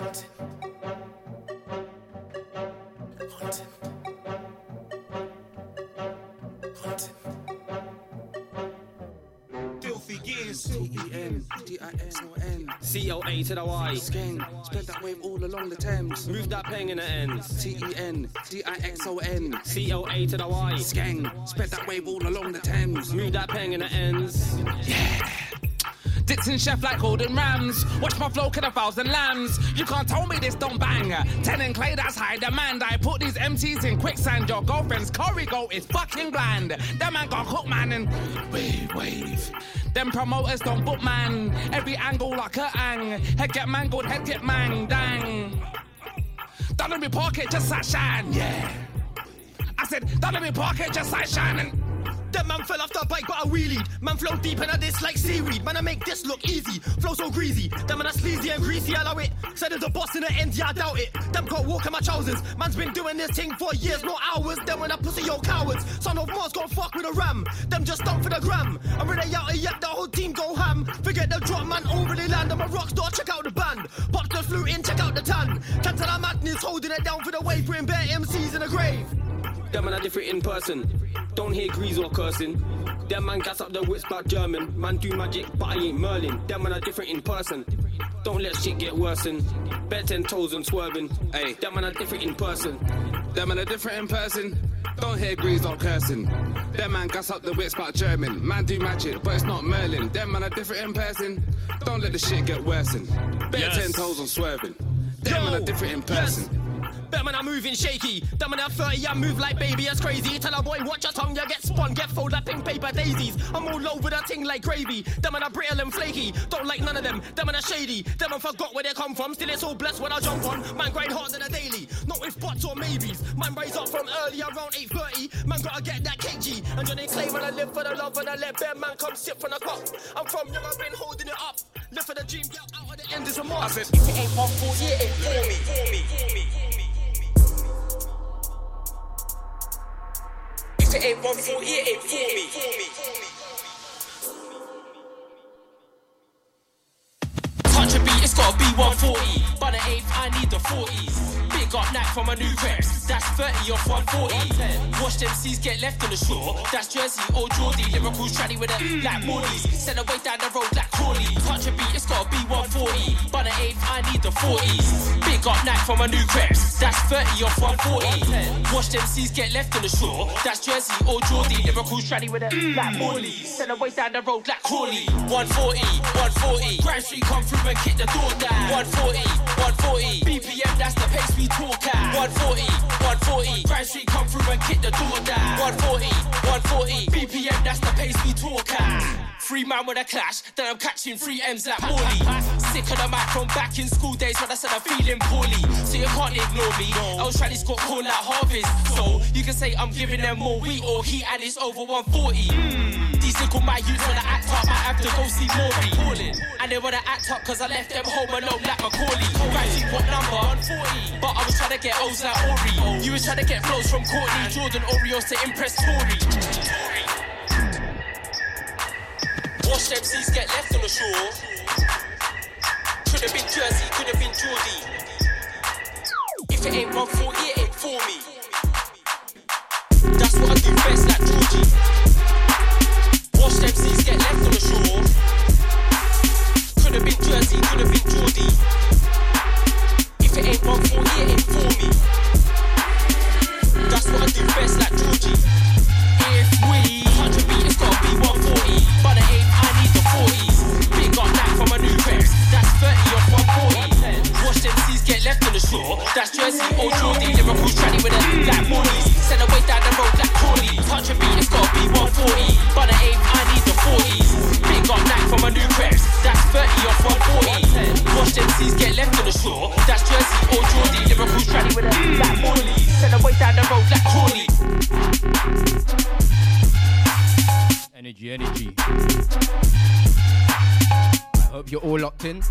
Filthy gears. T-E-N, D-I-S-O-N. C-O-A to the Y. Skeng, spread that wave all along the Thames. Move that peng in the ends. T-E-N, D-I-X-O-N. C-O-A to the Y. Skeng, spread that wave all along the Thames. Move that peng in the ends. Dixon chef like Gordon Rams. Watch my flow kill a thousand lambs. You can't tell me this don't bang. Ten and clay, that's high demand. I put these MCs in quicksand. Your girlfriend's curry goat is fucking bland. That man got cook man and wave, wave. Them promoters don't book man. Every angle like a ang. Head get mangled, head get mang, dang. Down in my pocket, just like shine, yeah. I said, down in my pocket, just like shining. That man fell off the bike, but I wheelied. Man flow deep into this like seaweed. Man, I make this look easy. Flow so greasy. That man, I sleazy and greasy, I allow it. Said there's a boss in the end, yeah, I doubt it. Them can't walk in my trousers. Man's been doing this thing for years, not hours. Then when I pussy, yo, cowards. Son of Mars gon' fuck with a ram. Them just dump for the gram. I'm ready out yet, the whole team go ham. Forget the drop, man, overly land. I'm a rock star, check out the band. Pop the flute in, check out the tan. Cancel madness, holding it down for the wave, bring bare MCs in the grave. Them man are different in person. Don't hear grease or cursing. Them man gas up the wits back German. Man do magic, but I ain't Merlin. Them man are different in person. Don't let shit get worsen. Bet ten toes and swerving. Hey, them man are different in person. Them man are different in person. Don't hear grease or cursing. Them man gas up the wits about German. Man do magic, but it's not Merlin. Them man are different in person. Don't let the shit get worsen. Bet Yes. ten toes on swerving. Them man are different in person. Bet man, I'm moving shaky. Them man, I'm 30, I move like baby, it's crazy. Tell a boy, watch your tongue, you get spun, get folded like pink paper daisies. I'm all over the thing like gravy. Them man, are brittle and flaky. Don't like none of them. Them man, are shady. Them man, forgot where they come from. Still, it's all blessed when I jump on. Man, grind hard than a daily. Not with buts or maybes. Man, raise up from early around 8.30. Man, gotta get that KG. And Johnny claim when I live for the love and I let bear man come sit from the cup. I'm from young, I've been holding it up. Live for the dream, get out of the end is a mark. I said, if it ain't one for yeah, it for me, for me, for me. If it ain't one for yeah, it for me, for me, for me. Touch a beat, it's gotta be 140. By the 8th, I need the 40s. Big up knack from my new crepes. That's 30 off 140. Watch them C's get left on the shore. That's Jersey, old Geordie. Lyrical tranny with it like Morley's. Send away down the road like Crawley. Touch a beat, it's gotta be 140. By the 8th, I need the 40s. Big up knack from my new crepes. That's 30 off 140. Watch them C's get left on the shore. That's Jersey, old Geordie. Lyrical tranny with mm. it black Morley's. Send away down the road like Crawley. 140, 140. Grand Street come through and kick the door down. 140, 140. BPM, that's the pace we talk at. 140, 140. Grand Street come through and kick the door down. 140, 140. BPM, that's the pace we talk at. Three man with a clash, then I'm catching three M's like Morley. Sick of the mic from back in school days when I said I'm feeling poorly. So you can't ignore me. I was trying to score call like harvest. So you can say I'm giving them more wheat or heat and it's over 140. Hmm. These little my youths wanna act up, might have to go see Maury. Calling. And they wanna act up cause I left them home alone like Macaulay. Right, what number? 140. But I was trying to get O's like Ori. You was trying to get flows from Courtney, Jordan, Oreos to impress Tory. Watch them C's get left on the shore. Could have been Jersey, could have been Geordie. If it ain't 140, it ain't for me. That's what I do best like Georgie. Watch them C's get left on the shore. Could have been Jersey, could have been Geordie. If it ain't 140, it ain't for me. That's what I do best like Georgie. If we touch a gotta be 140. By the 8th, I need the 40s. Big up that from a new reps. That's 30 off 140. Watch them C's get left on the shore. That's Jersey, old Geordie. Liverpool tranny with a like Morley's. Send away down the road like Crawley. Touch a beat, it's gotta be 140. By the 8th, I need the 40s. Big up that from a new reps. That's 30 off 140. Watch them C's get left on the shore. That's Jersey, old Geordie. Liverpool tranny with a like Morley's. Send away down the road like Crawley. Energy, energy. I hope you're all locked in.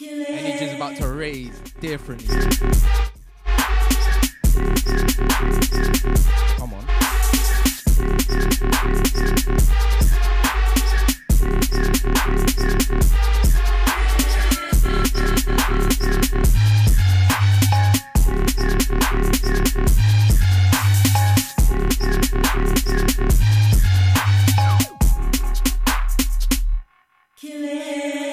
Energy's about to raise differently. Come on. Warrior,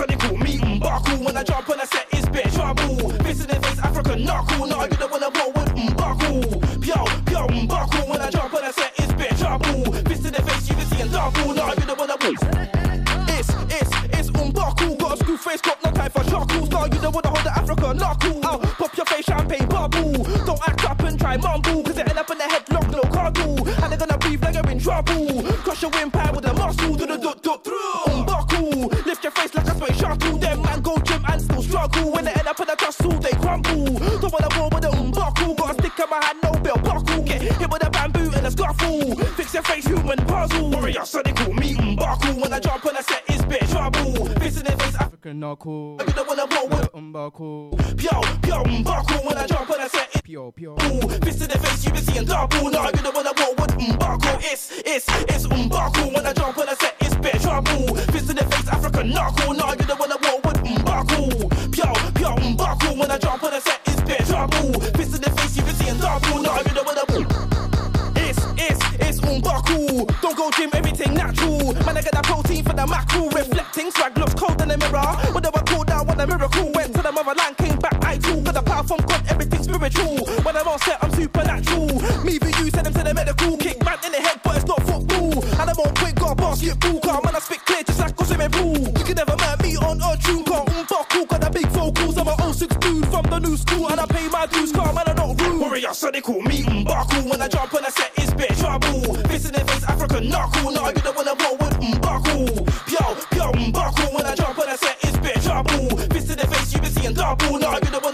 Sonical, me Mbaku. When I jump on a set, it's bit trouble. Fist in the face, African knuckle. Now you don't wanna roll with Mbaku. Pyo, pyo, Mbaku. When I jump on a set, it's bit trouble. Fist in the face, you can see a double Now you don't wanna roll It's, it's, it's Mbaku. Got a screw face, got no time for chuckles. Now you don't wanna hold the African knuckle. I'll pop your face, champagne bubble. Don't act up and try mumble Cause it end up in the headlock, no cuddle. And they're gonna breathe like you're in trouble. Crush your windpipe with a muscle. Do the dut dut through struggle. When they end up in a tussle, they crumble. Don't wanna roll with a umbuckle. Got a stick in my hand, no belt buckle. Get hit with a bamboo and a scuffle. Fix your face, human puzzle. Warrior, Sonical, me umbuckle. When I jump on a set, it's bit trouble. Fist in the face, African knuckle. You don't wanna roll with Umbaku. Pyo, pyo, Mbaku when I jump on a set. It's pyo, pyo. Fist to the face, you been seeing double. No, you don't wanna roll with Mbaku. It's, it's, it's Mbaku when I jump on a set. It's bit trouble. Fist to the face, African knuckle. No, you don't wanna roll with Mbaku. Pyo, pyo, Mbaku when I jump on a set. It's bit trouble. Fist to the face, you been seeing double. No, you don't wanna it's, it's, it's Umbaku. Don't go gym, everything natural. Man, I get that protein for the macro. Reflecting, swag looks cold in the mirror. Whatever cool down, what a miracle. Went to the motherland, came back, I too. Got the power from God, everything spiritual. When I'm on set, I'm supernatural. Me for you, send them to the medical. Kick man in the head, but it's not football. And I'm on quick, got a basketball. Car, man, I spit clear just like a swimming pool. You can never on a tune. Car, Umbaku, got the big vocals. I'm an 06 dude from the new school. And I pay my dues, car, man, I not rude. Warrior, so they call me Umbaku. When I jump on a set, it's bit trouble. Fist in the face, African knuckle. No, you don't wanna roll with Mbaku. Pyo, pyo, Mbaku. When I jump on a set, it's bit trouble. Fist in the face, you been seeing double. No, you don't wanna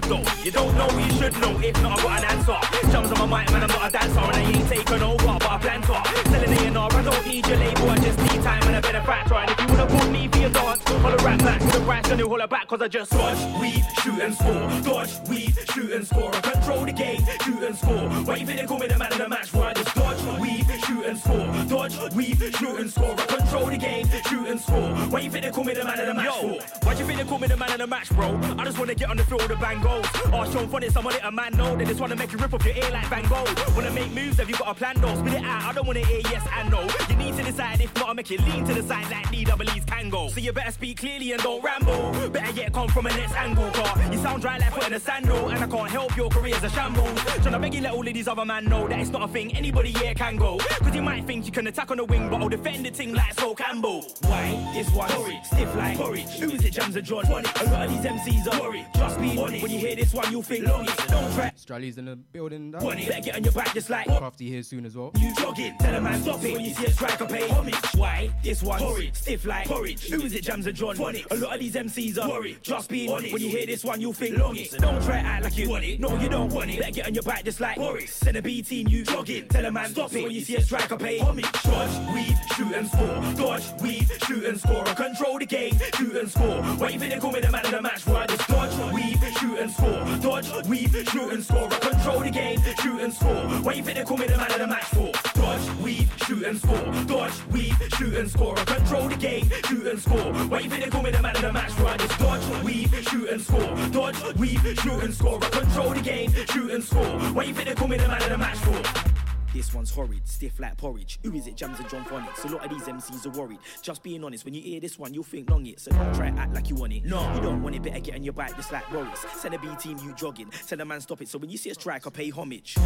good though? You don't know, you should know. If not, I got an answer. Jumps on my mic, man, I'm not a dancer. And I ain't taking over, but I plan to. Selling A&R, I don't need your label, I just need time and a benefactor. And if you wanna put me for your dance, holler rap back to the price, then you holler back, cause I just dodge, weave, shoot and score. Dodge, weave, shoot and score. I control the game, shoot and score. Why you think call me the man of the match? Why I just dodge, weave, shoot and score. Dodge, weave, shoot and score. I control the game, shoot and score. Why you think they call me the man of the match? Yo, why you think they call me the man of the match, bro? I just wanna get on the field with a bang goals. Oh, Sean Funny, someone let a man know. They just wanna make you rip off your ear like Van Gogh. Wanna make moves, have you got a plan though? Spit it out, I don't wanna hear yes and no. You need to decide, if not, I make you lean to the side like DWE's can go. So you better speak clearly and don't ramble. Better yet come from a next angle, car. You sound dry like in a sandal, and I can't help your career's a shambles. Tryna beg you let all of these other man know that it's not a thing anybody here can go. Cause you might think you can attack on the wing, but I'll defend the thing like Sol Campbell. Why? This one stiff like porridge. Who is it, Jams and John? A lot of these MCs are worried. Just be on it. When you hear this one, you'll think long it. Don't try. Strally's in the building. That. Funny. Better get on your back just like Crafty here soon as well. you jogging. Tell a man stop it when you see a striker pay homage. Why? This one horrid, stiff like porridge. Who is it, Jams and John? Funny. A lot of these MCs are worried. Just be on it. When you hear this one, you'll think long it. Don't try act like you want it. No, you don't want it. Better get on your back just like Boris. Send a B team, you jogging. Tell a man stop it when you see a striker pay homage. Dodge, weave, shoot and score. Dodge, weave, shoot and score. Control the game, shoot and score. Why you think they call me the man of the match? Why just dodge, weave, shoot and score. Dodge, weave, shoot and score. I control the game, shoot and score. Why you think they call me the man of the match for? Dodge, weave, shoot and score. Dodge, weave, shoot and score. I control the game, shoot and score. Why you think they call me the man of the match for? I just dodge, weave, shoot and score. Dodge, weave, shoot and score. I control the game, shoot and score. Why you think they call me the man of the match for? This one's horrid, stiff like porridge. Who is it? Jams and John Phonics. A lot of these MCs are worried. Just being honest, when you hear this one, you'll think long it. So don't try act like you want it. No, you don't want it. Better get on your bike just like Boris. Send a B team, you jogging. Tell a man stop it. So when you see a striker, pay homage.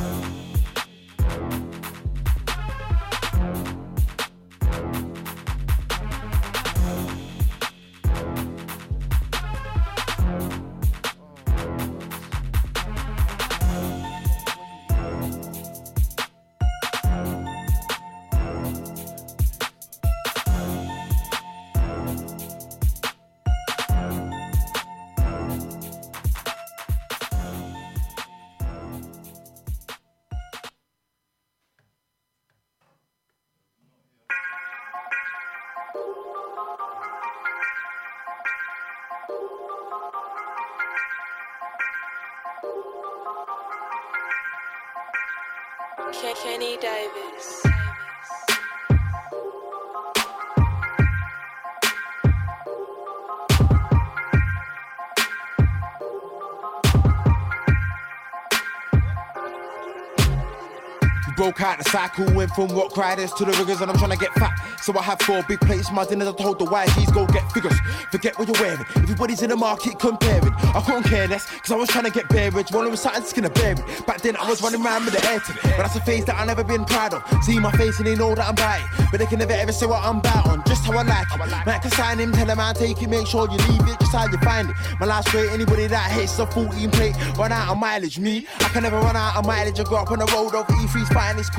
The cycle, went from rock riders to the riggers, and I'm trying to get fat. So I have four big plates, my dinners. I told the YGs go get figures. Forget what you're wearing. Everybody's in the market comparing. I couldn't care less, cause I was trying to get bearage. Of them something skin of bearing. Back then I was running around with the air tip. But that's a phase that I never been proud of. See my face and they know that I'm biting. But they can never ever say what I'm about on. Just how I like it. Man can sign him, tell him I take it, make sure you leave it just how you find it. My last great, anybody that hits a 14 plate, run out of mileage. Me, I can never run out of mileage. I grew up on the road of E3's finest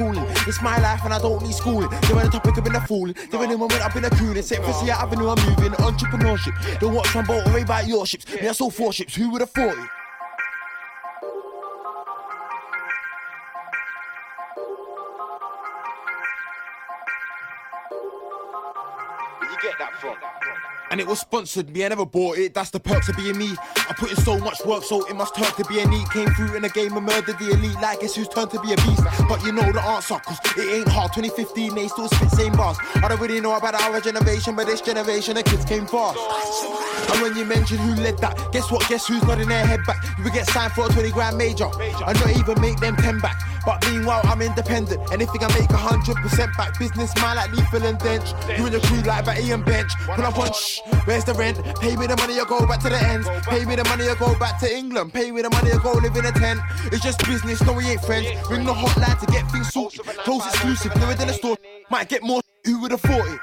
It's my life and I don't need schooling. They're on the topic of been a fooling. They're in the moment I've been a cooling. Set for see avenue I'm moving. Entrepreneurship. Don't watch one boat, worry about your ships. Me, I saw four ships. Who would have thought it? And it was sponsored me, I never bought it, that's the perks of being me. I put in so much work, so it must turn to be a neat. Came through in a game and murdered the elite, like guess who's turned to be a beast. But you know the answer, cause it ain't hard. 2015, they still spit same bars. I don't really know about our generation, but this generation, the kids came fast. And when you mention who led that, guess what? Guess who's nodding their head back? You would get signed for a 20 grand major, and not even make them 10 back. But meanwhile, I'm independent. Anything I make 100% back. Business man like Lethal and Dench. You and your crew like Batty and Bench. Pull up on shh, where's the rent? Pay me the money or go back to the ends. Pay me the money or go back to England. Pay me the money or go live in a tent. It's just business, no, we ain't friends. Ring the hotline to get things sorted. Close exclusive, never than a store. Might get more. Who would have thought it?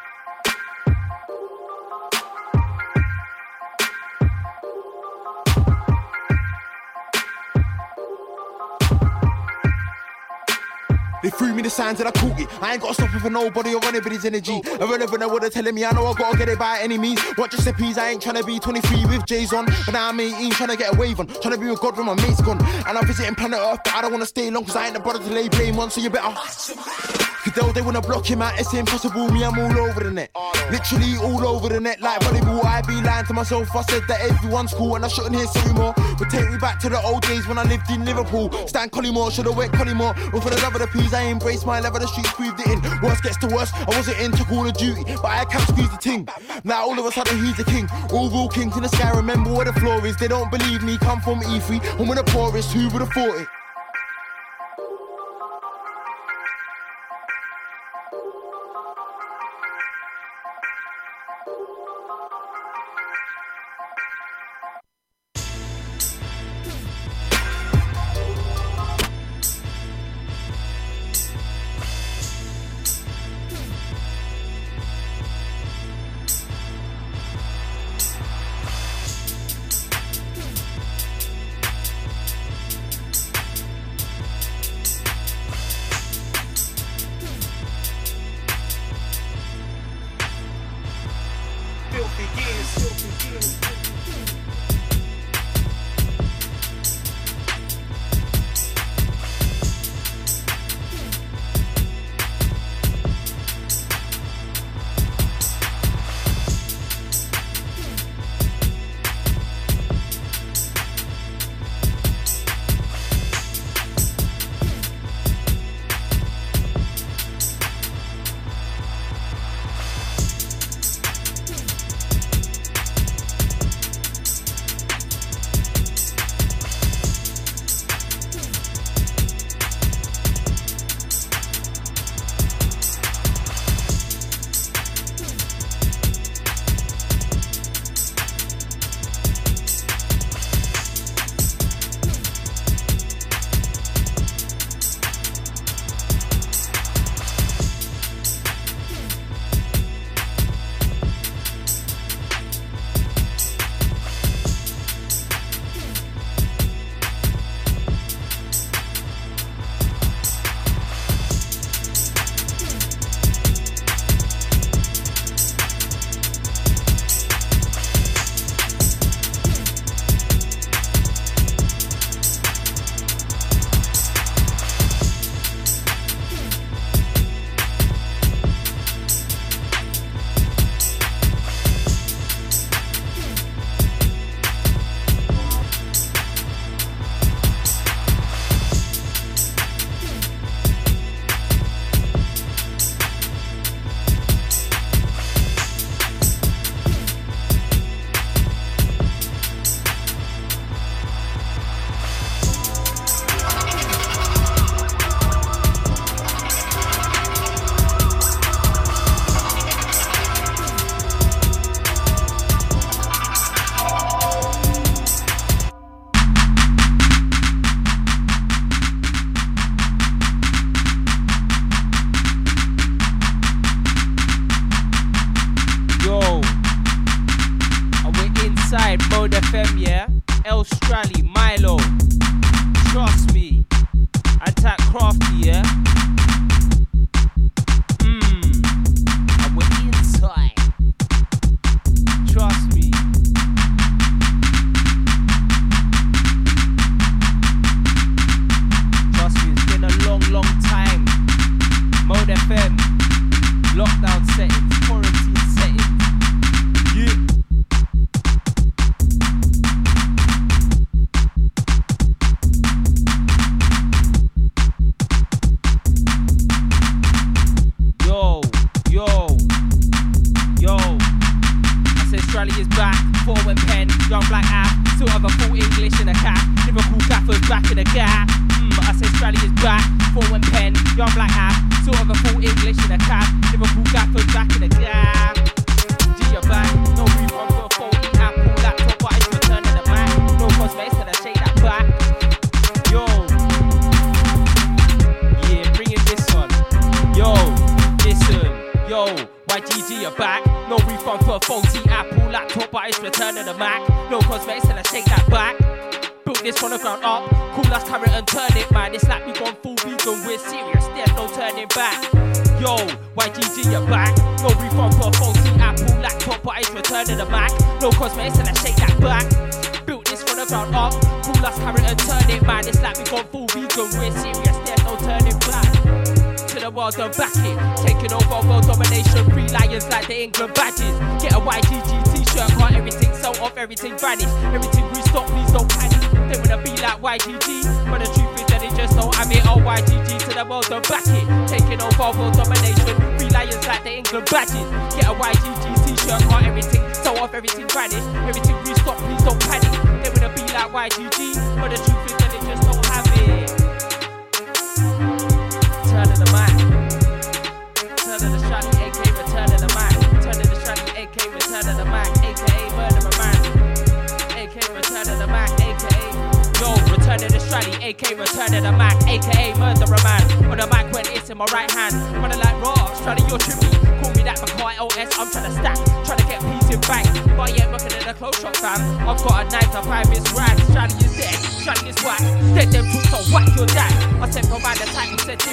They threw me the signs and I caught it. I ain't got to stop it for nobody or anybody's energy. Irrelevant at what they're telling me. I know I gotta get it by any means. Your steppies, I ain't trying to be 23 with J's on. But now I'm 18, trying to get a wave on. Trying to be with God when my mate's gone. And I'm visiting planet Earth, but I don't wanna stay long, cause I ain't the brother to lay blame on. So you better. Cause though they wanna block him out, it's impossible. Me, I'm all over the net. Literally all over the net, like volleyball. I be lying to myself. I said that everyone's cool and I shouldn't hear so more. But take me back to the old days when I lived in Liverpool. Stan Collymore, should've went Collymore. But for the love of the peas, I embraced my love of the streets, breathed it in. Worst gets to worst, I wasn't into Call of Duty, but I can't squeeze the ting. Now all of a sudden he's the king. All real kings in the sky, remember where the floor is. They don't believe me, come from E3. I'm with the poorest, who would have thought it?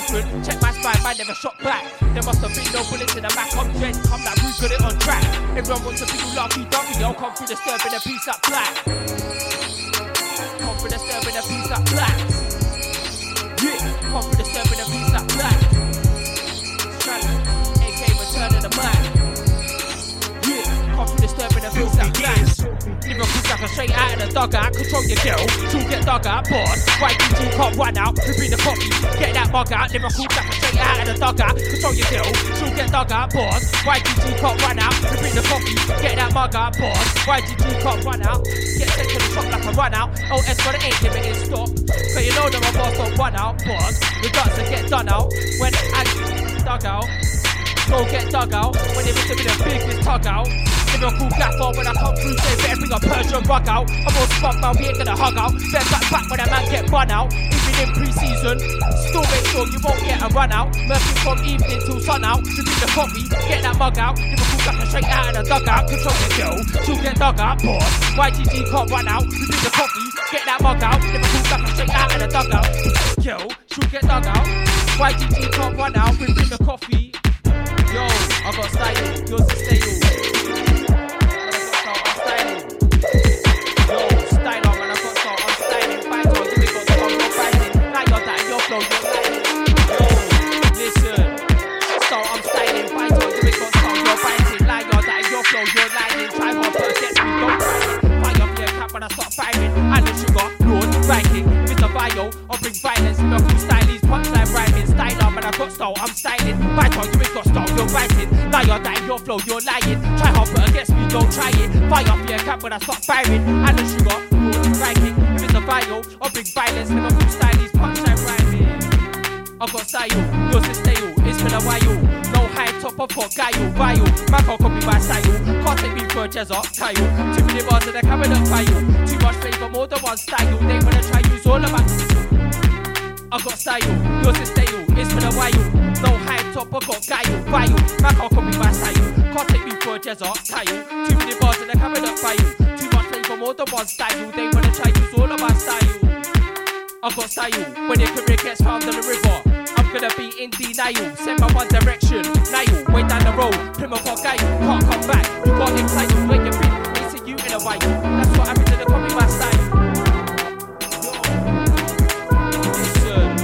Different. Check my spine, man never shot back. There must have been no bullets in the back. I'm dread, come like who's got it on track. Everyone wants to be lucky W. I'll come through in a piece up black. Come through in a piece up black. Yeah, come through in a piece up black. Strally, AK return of the mic. Yeah, come through in a piece up black. Lyrical sucker straight out of the dugout. Control your girl, she'll get out, boss. YGG can't run out, we bring the coffee. Get that mug out. Lyrical sucker straight out of the dugout. Control your girl, she'll get out, boss. YGG can't run out, we bring the coffee. Get that mug out, boss. YGG can't run out. Get sent to the shop like a run out. OS for the ain't limited stop. So you know that my boss don't run out, boss. The guts that get done out when I dug out. Go get dug out when it was to be the biggest tug out. Lyrical gaffer when I come through, say better bring a Persian rug out. I'm all spunk man, we ain't gonna hug out. Better back back when a man get run out. Even in pre-season, still make sure you won't get a run out. Murphy from evening till sun out. To bring the coffee, get that mug out. Lyrical gaffer straight out of the dugout. Control the girl, she'll get dug out, boss. YGG can't run out. To bring the coffee, get that mug out. Lyrical gaffer straight out of the dugout. Girl, she'll get dug out. YGG can't run out. We bring the coffee. Yo, I got style, yours is stale. That, your you're. Yo. Style, I'm styling. Fight on, you ain't got style, you're. Now you're that, your flow, you're lying. Try hard first, get me, don't it. Fire up your cap when I start firing. And the sugar, Lord, Viking. Mr. Bio, I'll bring violence. Miracle stylies, punchline rhyming. Style on, man, I got style, I'm styling. Fight on, you ain't got style, you're. Now you're that, your flow, you're lying. Try hard but against me, don't try it. Fire up your cap when I start firing. And the sugar, Lord, Viking. Mr. Bio, I'll bring violence. Punchline rhyming. I got style, yours is stale, it's been a while. No high top, I've got guile, vile. Man can't copy my style, can't take me for a jazzer, Kyle. Too many bars and they're coming up file. Too much flavour, more than one style. They wanna try use all of my. I got style, yours is stale, it's been a while. No high top, I got guile, vile. Man can't copy my style, can't take me for a jazzer, Kyle. Too many bars and they're coming up file. Too much flavour, more than one style. They wanna try use all of my style. I got style when your career gets found on the river. I'm gonna be in denial. Send my one direction. Nile, way down the road. Prima for guy, can't come back. You got excited where you been. Missing you in a while. That's what happens in the copy my style. Listen.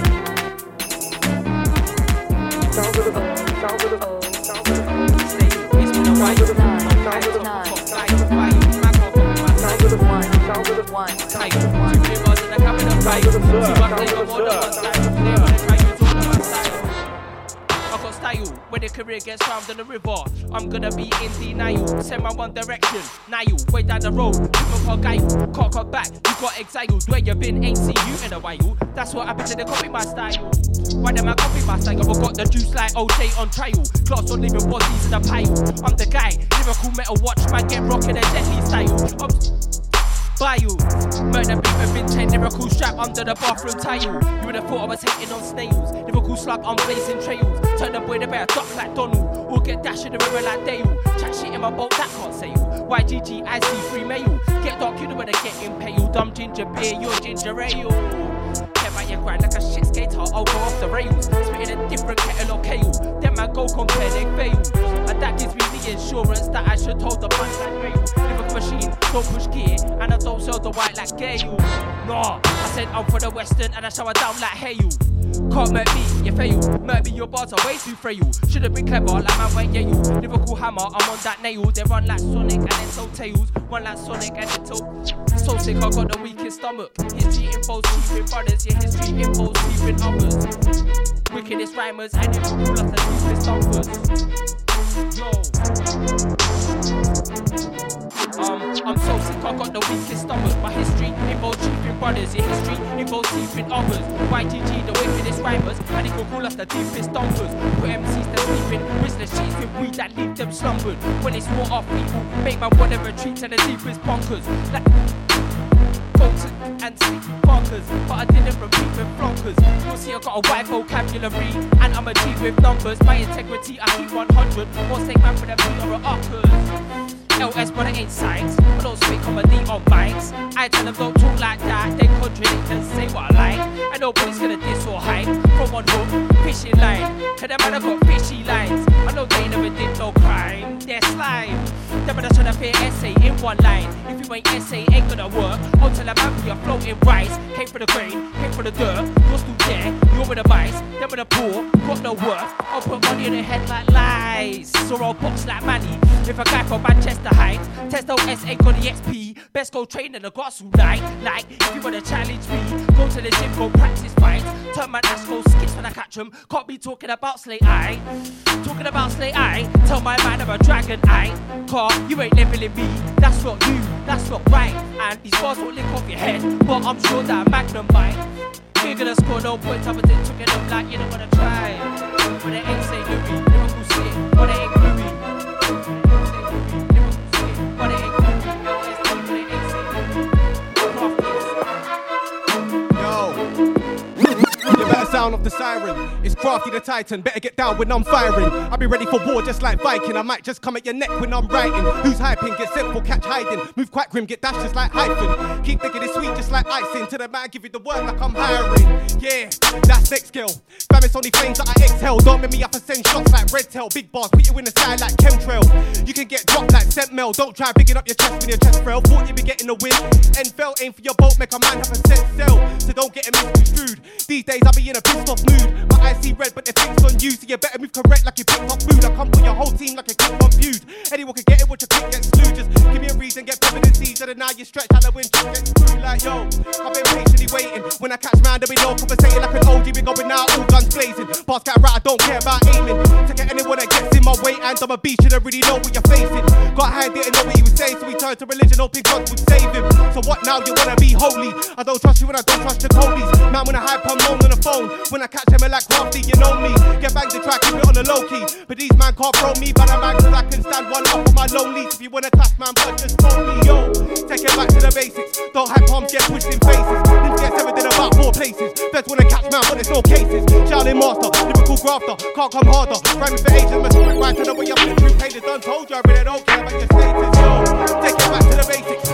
It's been a while. No high top, top flight, fire. Man can't copy my style. Tight. Two rivers and a coming up right. Too much flavor, more than one style. They wanna try use all of style. I got style when the career gets found in the river. I'm gonna be in denial. Send my one direction. Nile, way down the road. Looking for guile. Cock up back. You got exiled. Where you been? Ain't seen you in a while. That's what happened to the copy my style. Why them I copy my style? I got the juice like OJ on trial. Class on living bodies in a pile. I'm the guy. Lyrical metal watch man get rockin' a deadly style. I'm Bayou. Murder beat with chain, lyrical strap under the bathroom tile. You would have thought I was hating on snails. Lyrical slug, I'm blazing trails. Turn the boy the bear, duck like Donald. Or get dash in the river like Dale. Chat shit in my boat, that can't sail. YGG, I free mail. Get dark, you know where they get impaled. Dumb ginger beer, you're ginger ale. Get out your grind like a shit I'll go off the rails. Spitting a different kettle of kale. Them my go compare, they fail. And that gives me the insurance that I should hold the punch like rail. Lyrical machine, don't push gear, and I don't sell the white like Gale. Nah, I said I'm for the western and I shower down like hail. Can't murk me, you fail. Murk me, your bars are way too frail. Should've been clever, like man went yeah you. Lyrical hammer, I'm on that nail. They run like Sonic and then so tails. Run like Sonic and then toe. So sick, I got the weakest stomach. History info's keeping brothers, yeah, history info's keeping others. Wickedest rhymers and it all us the deepest thumpers. Yo. Um, I'm so sick, I got the weakest stomach. My history involves chiefing brothers, your history involves chiefing others. YGG, the wickedest rhymers, and it will call us the deepest dumpers. Put MCs to sleeping, business cheats with weed that leave them slumbered. When it's war off people, make man wanna and the deepest bunkers. Like folks and sleep bunkers, but I didn't repeat with flonkers. You'll see I got a wide vocabulary, and I'm a G with numbers. My integrity, I keep 100. Won't take man for the beat or a uppers. LS, but it ain't science. I don't speak comedy on bikes. I tell them don't talk like that. They contradict and say what I like. And nobody's gonna diss or hide from one hook, fishing line. Cause them man have got fishy lines. I know they never did no crime. They're slime. Them man are trying to fit essay in one line. If you ain't essay, ain't gonna work. A man we are floating rice. Came for the grain, came for the dirt. You're still there, you're with the mice. Them with the poor, got no worth. I'll put money in the head like lies. So I'll box like money. If a guy from Manchester Heights, Testo SA got the XP. Best go train in the grass all night. Like, if you wanna challenge me, go to the gym, go practice fights. Turn my ass, go skits when I catch 'em. Can't be talking about Slate Eye. Talking about Slate Eye, tell my man I'm a dragon eye. Car, you ain't leveling me. That's not you, that's not right. And these bars won't lick off your head, but I'm sure that Magnum might. We're gonna score no points, I'm gonna took it up like you don't wanna try. But it ain't say Liverpool shit, but it ain't sound off the siren. It's crafty the titan. Better get down when I'm firing. I'll be ready for war just like Viking. I might just come at your neck when I'm writing. Who's hyping? Get simple, catch hiding. Move quite grim, get dashed just like hyphen. Keep thinking it's sweet just like icing. To the man, give you the word like I'm hiring. Yeah, that's next skill. Fam, it's only flames that I exhale. Don't make me up and send shots like red tail. Big bars, put you in the sky like chemtrail. You can get dropped like scent mail. Don't try bigging up your chest when your chest frail. Thought you'd be getting the win. End fell, aim for your boat, make a man have a set sail. So don't get it misconstrued. These days I'll be in a pissed off mood. My eyes see red, but they're fixed on you. So you better move correct like you picked off food. I come for your whole team like a kick confused. Anyone can get it, what you click gets slew. Just give me a reason, get presidency. So then now you stretch Halloween, get screwed like yo. I've been patiently waiting. When I catch man, there be no conversating like an OG. We going now, all guns blazing. Pass cat right, I don't care about aiming. To get anyone that gets in my way, and I'm a beast, you don't really know what you're facing. Got high, didn't know what he was saying, so he turned to religion, hoping God would save him. So what now? You wanna be holy? I don't trust you when I don't trust your codies. Man, when I hype, I'm on the phone. When I catch him, I like crafty, you know me. Get back the track, keep it on the low key. But these man can't throw me, but I'm cause I can stand one up on my lonelies. If you wanna clash, man, but just phone me, yo. Take it back to the basics. Don't hype palms, get pushed in faces. Didn't get everything about four places. Best wanna catch man, but there's no cases. Charlie Master, lyrical grafter, can't come harder. Rhyming for ages, my spirit right to know where you're through pages. Done told you, I really don't care about your status, yo. Take it back to the basics.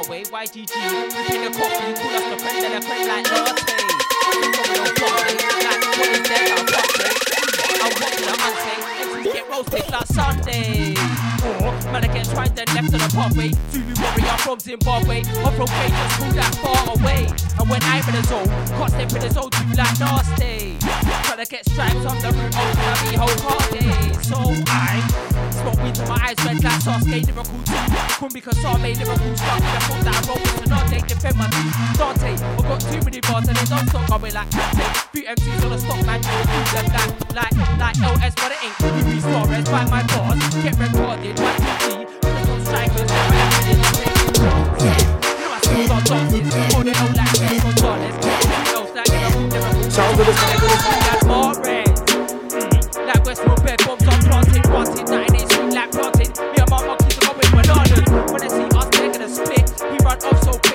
Norway, YGG. you pay the coffee, call us the friend and a friend like latte. Coming on block, like what is there? I'm watching, I'm watching, I'm watching. Every get roasted, like Sunday. Oh, man, I can try the left of the pathway. Zulu warrior from Zimbabwe. I'm from Cages, who that far away. And when I'm in the zone, can't they in the zone, you like nasty. Trying to get stripes on the root oh, of bloody whole party. So I smoke weed till my eyes red like sauce, gay too. Couldn't be cause I made lyrical stuff. And I thought that I wrote it, and now they defend my Dante. I've got too many bars and they don't stop going like that. Few MCs on the stock, man, you'll do them that. Like, like LS, but it ain't. Ruby Suarez, by my my thoughts get recorded TV. I Sounds of the city, like Morris, like West Brom. Bombs are planted, planted. I need in each like planted. Me and my monkeys are going bananas. When they see us, they're gonna spit. he run off so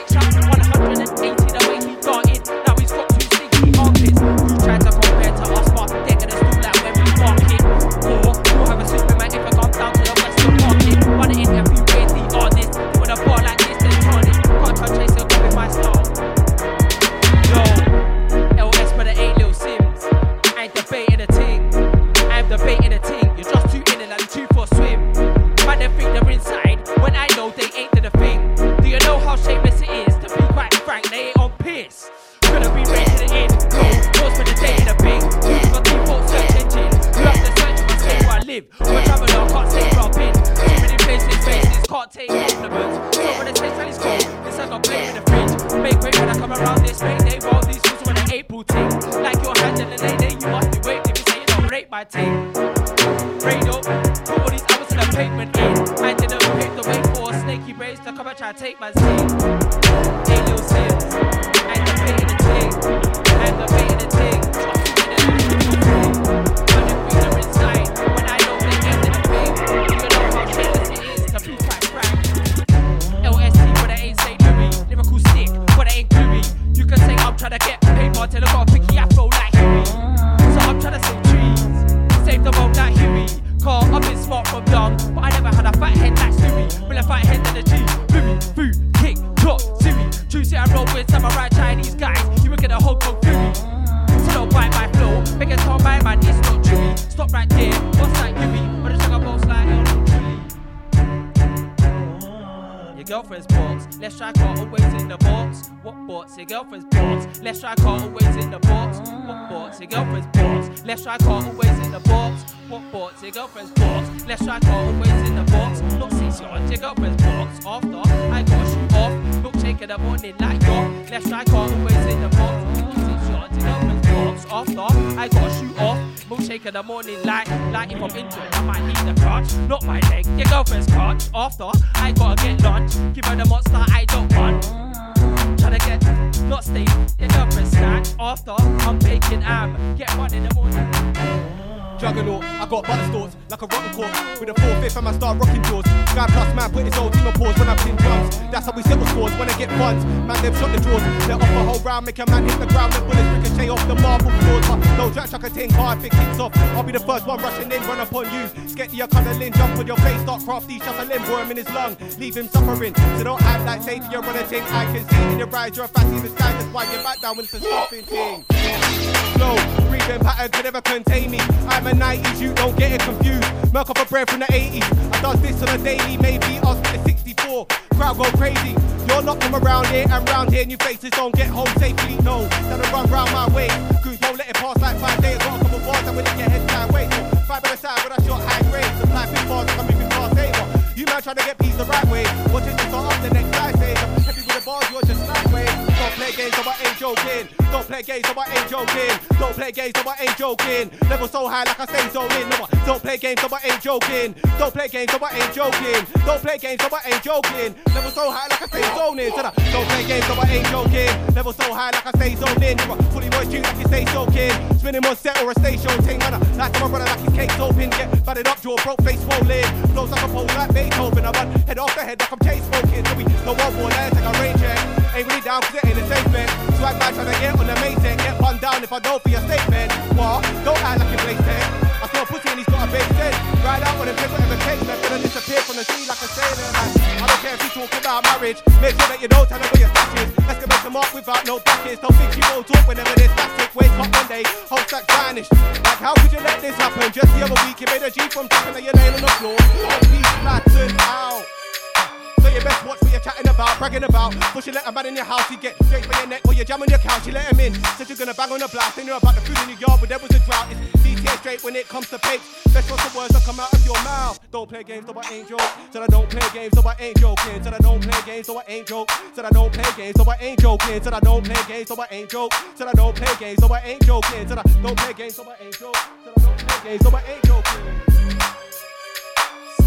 box? Your girlfriend's box. Let's strike her always in the box. Not six yards. Your girlfriend's box. After I gotta shoot off. Milkshake in the morning like yo. Let's strike always in the box. Not six yards. Your girlfriend's box. After I gotta shoot off. Milkshake in the morning like like if I'm injured, I might need the crutch. Not my leg. Your girlfriend's crutch. After I gotta get lunch. Give her the monster I don't want. Tryna get not stay your girlfriend snack after I'm baking am. Get one in the morning. Juggernaut, I got butter stores like a rotten cork. With a four fifth, and I start rocking jaws. Guy plus man put his old team on pause when I pin drums. That's how we settle scores when I get funds. Man, them shot the drawers. Let off a whole round, make a man hit the ground. Let bullets ricochet off the marble floors. But no jack chuck a tin car if it kicks off. I'll be the first one rushing in, run upon you. Sketch your cuddling, jump on your face, start crafty, shove a limb, worm in his lung. Leave him suffering. So don't act like to your runner thing. I can see in your eyes, you're a fatty the sky. That's why you're back down when it's a stopping thing. Slow, breathing pattern could never contain me. I'm a 90s, you don't get it confused. Milk off a bread from the 80s. I does this on a daily, maybe I'll spit a 64. Crowd go crazy. You're not from around here and round here, and your faces don't get home safely. No, that'll run round my way. Goons won't let it pass like five days. Got a couple bars, I'm gonna get head sideways. So, five by the side, but I shot high grade. Supply big bars, I'm moving fast saver. You man trying to get peace the right way. Watch it just up the next guy says. I'm heavy with the bars, you're just lightweight. Don't play games, so I ain't joking. Don't play games, so I ain't joking. Don't play games, so I ain't joking. Level so high, like I stay zone in. No, don't play games, so I ain't joking. Don't play games, so I ain't joking. Don't play games, so I ain't joking. Level so high, like I in. So I don't play games, so I ain't joking. Level so high, like I stay zone in. Fully voice tune, like you stay soaking. Spinning on set or a station ting, man. Like my brother, like his cakes open. Get batted up, jaw broke, face swollen. Flows like a pole, like Beethoven. I run head off the head, like I'm chase smoking. So we no one more land, take a range check. Ain't really down, cause it ain't a safe. Swag back, trying to get on the main set. Get one down if I don't for your statement. What? Don't act like you play tech. I saw a pussy and he's got a big head. Ride out on him, take whatever takes. Man, gonna disappear from the sea like a sailor. Man. I don't care if you talk about marriage. Make sure that you don't tell them where your stash is. Let's get back to mark without no brackets. Don't think you won't talk whenever there's static. Wake up one day, whole stack vanished. Like, how could you let this happen? Just the other week, you made a G from dropping and you're on the floor. All these flattened out. So you best watch what you're chatting about, bragging about. Push you let a man in your house, he get straight for your neck while you jam on your couch, you let him in. Said you're gonna bang on the blast, they know about the food in your yard, but there was a drought. It's CTA straight when it comes to papes. Best watch the words that come out of your mouth. Don't play games, so I ain't joke. Said I don't play games, so I ain't joking. Said I don't play games, so I ain't joke. Said I don't play games, so I ain't joking. Said I don't play games, so I ain't joke. Said I don't play games, so I ain't joking. Said I don't play games, so I ain't joke. Said I don't play games, so I ain't joking.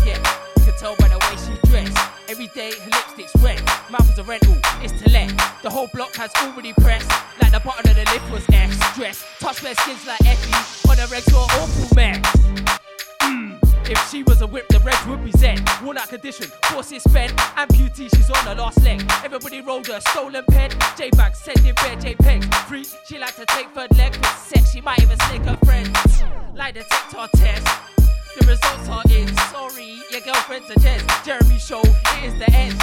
Yeah, you can tell by the way she dressed. Every day her lipstick's red. Mouth is a rental, it's to let. The whole block has already pressed. Like the bottom of the lift was F. Stress. Touch bare skins like Effy. On the regs for awful mess. Mm. If she was a whip, the reg would be Zen. Worn out condition, force is spent. Amputee, she's on her last leg. Everybody rolled her stolen pen. J Bag sending bare JPEGs. Free, she like to take third leg with sex. She might even snake her friends. Like the TikTok test. The results are in. Sorry, your girlfriend's a Jez. Jeremy show, is the end.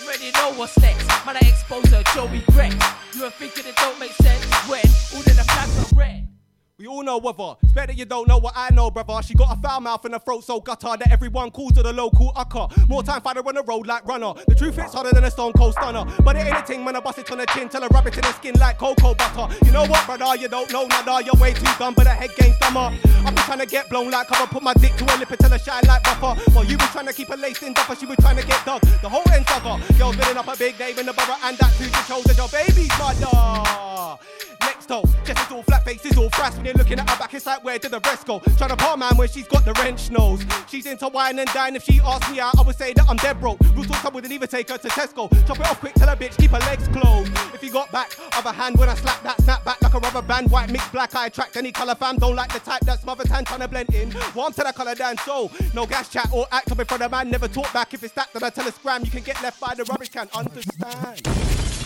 You already know what's next. Man, I expose her, Joey Greg. You are thinking it don't make sense when all of the flags are red. We all know whether. It's better you don't know what I know, brother. She got a foul mouth and a throat so gutter that everyone calls her the local ucker. More time fighter on the road like runner. The truth hits harder than a stone cold stunner. But it ain't a ting when I bust it on the chin. Tell her rub it in the skin like cocoa butter. You know what, brother? You don't know nada. You're way too dumb, but the head game's dumber. I've been trying to get blown like cover. Put my dick to her lip until I shine like buffer. While you been trying to keep her laced in duffer, she was trying to get dug. The whole end sucker. Girls building up a big name in the borough, and that's who you chose as your baby's mother. Next though, just as all flat faces, all frass when you're looking at her back, it's like where did the rest go? Trying to palm man when she's got the wrench nose. She's into wine and dine. If she asks me out, I would say that I'm dead broke. Rules talk wouldn't even take her to Tesco. Chop it off quick, tell her bitch keep her legs closed. If you got back, other hand when I slap that snap back like a rubber band, white mixed black. I attract any color fam. Don't like the type that's mother tan trying to blend in. Warm to the color dance, so no gas chat or act up in front of man. Never talk back if it's that then I tell a scram. You can get left by the rubbish can. Understand.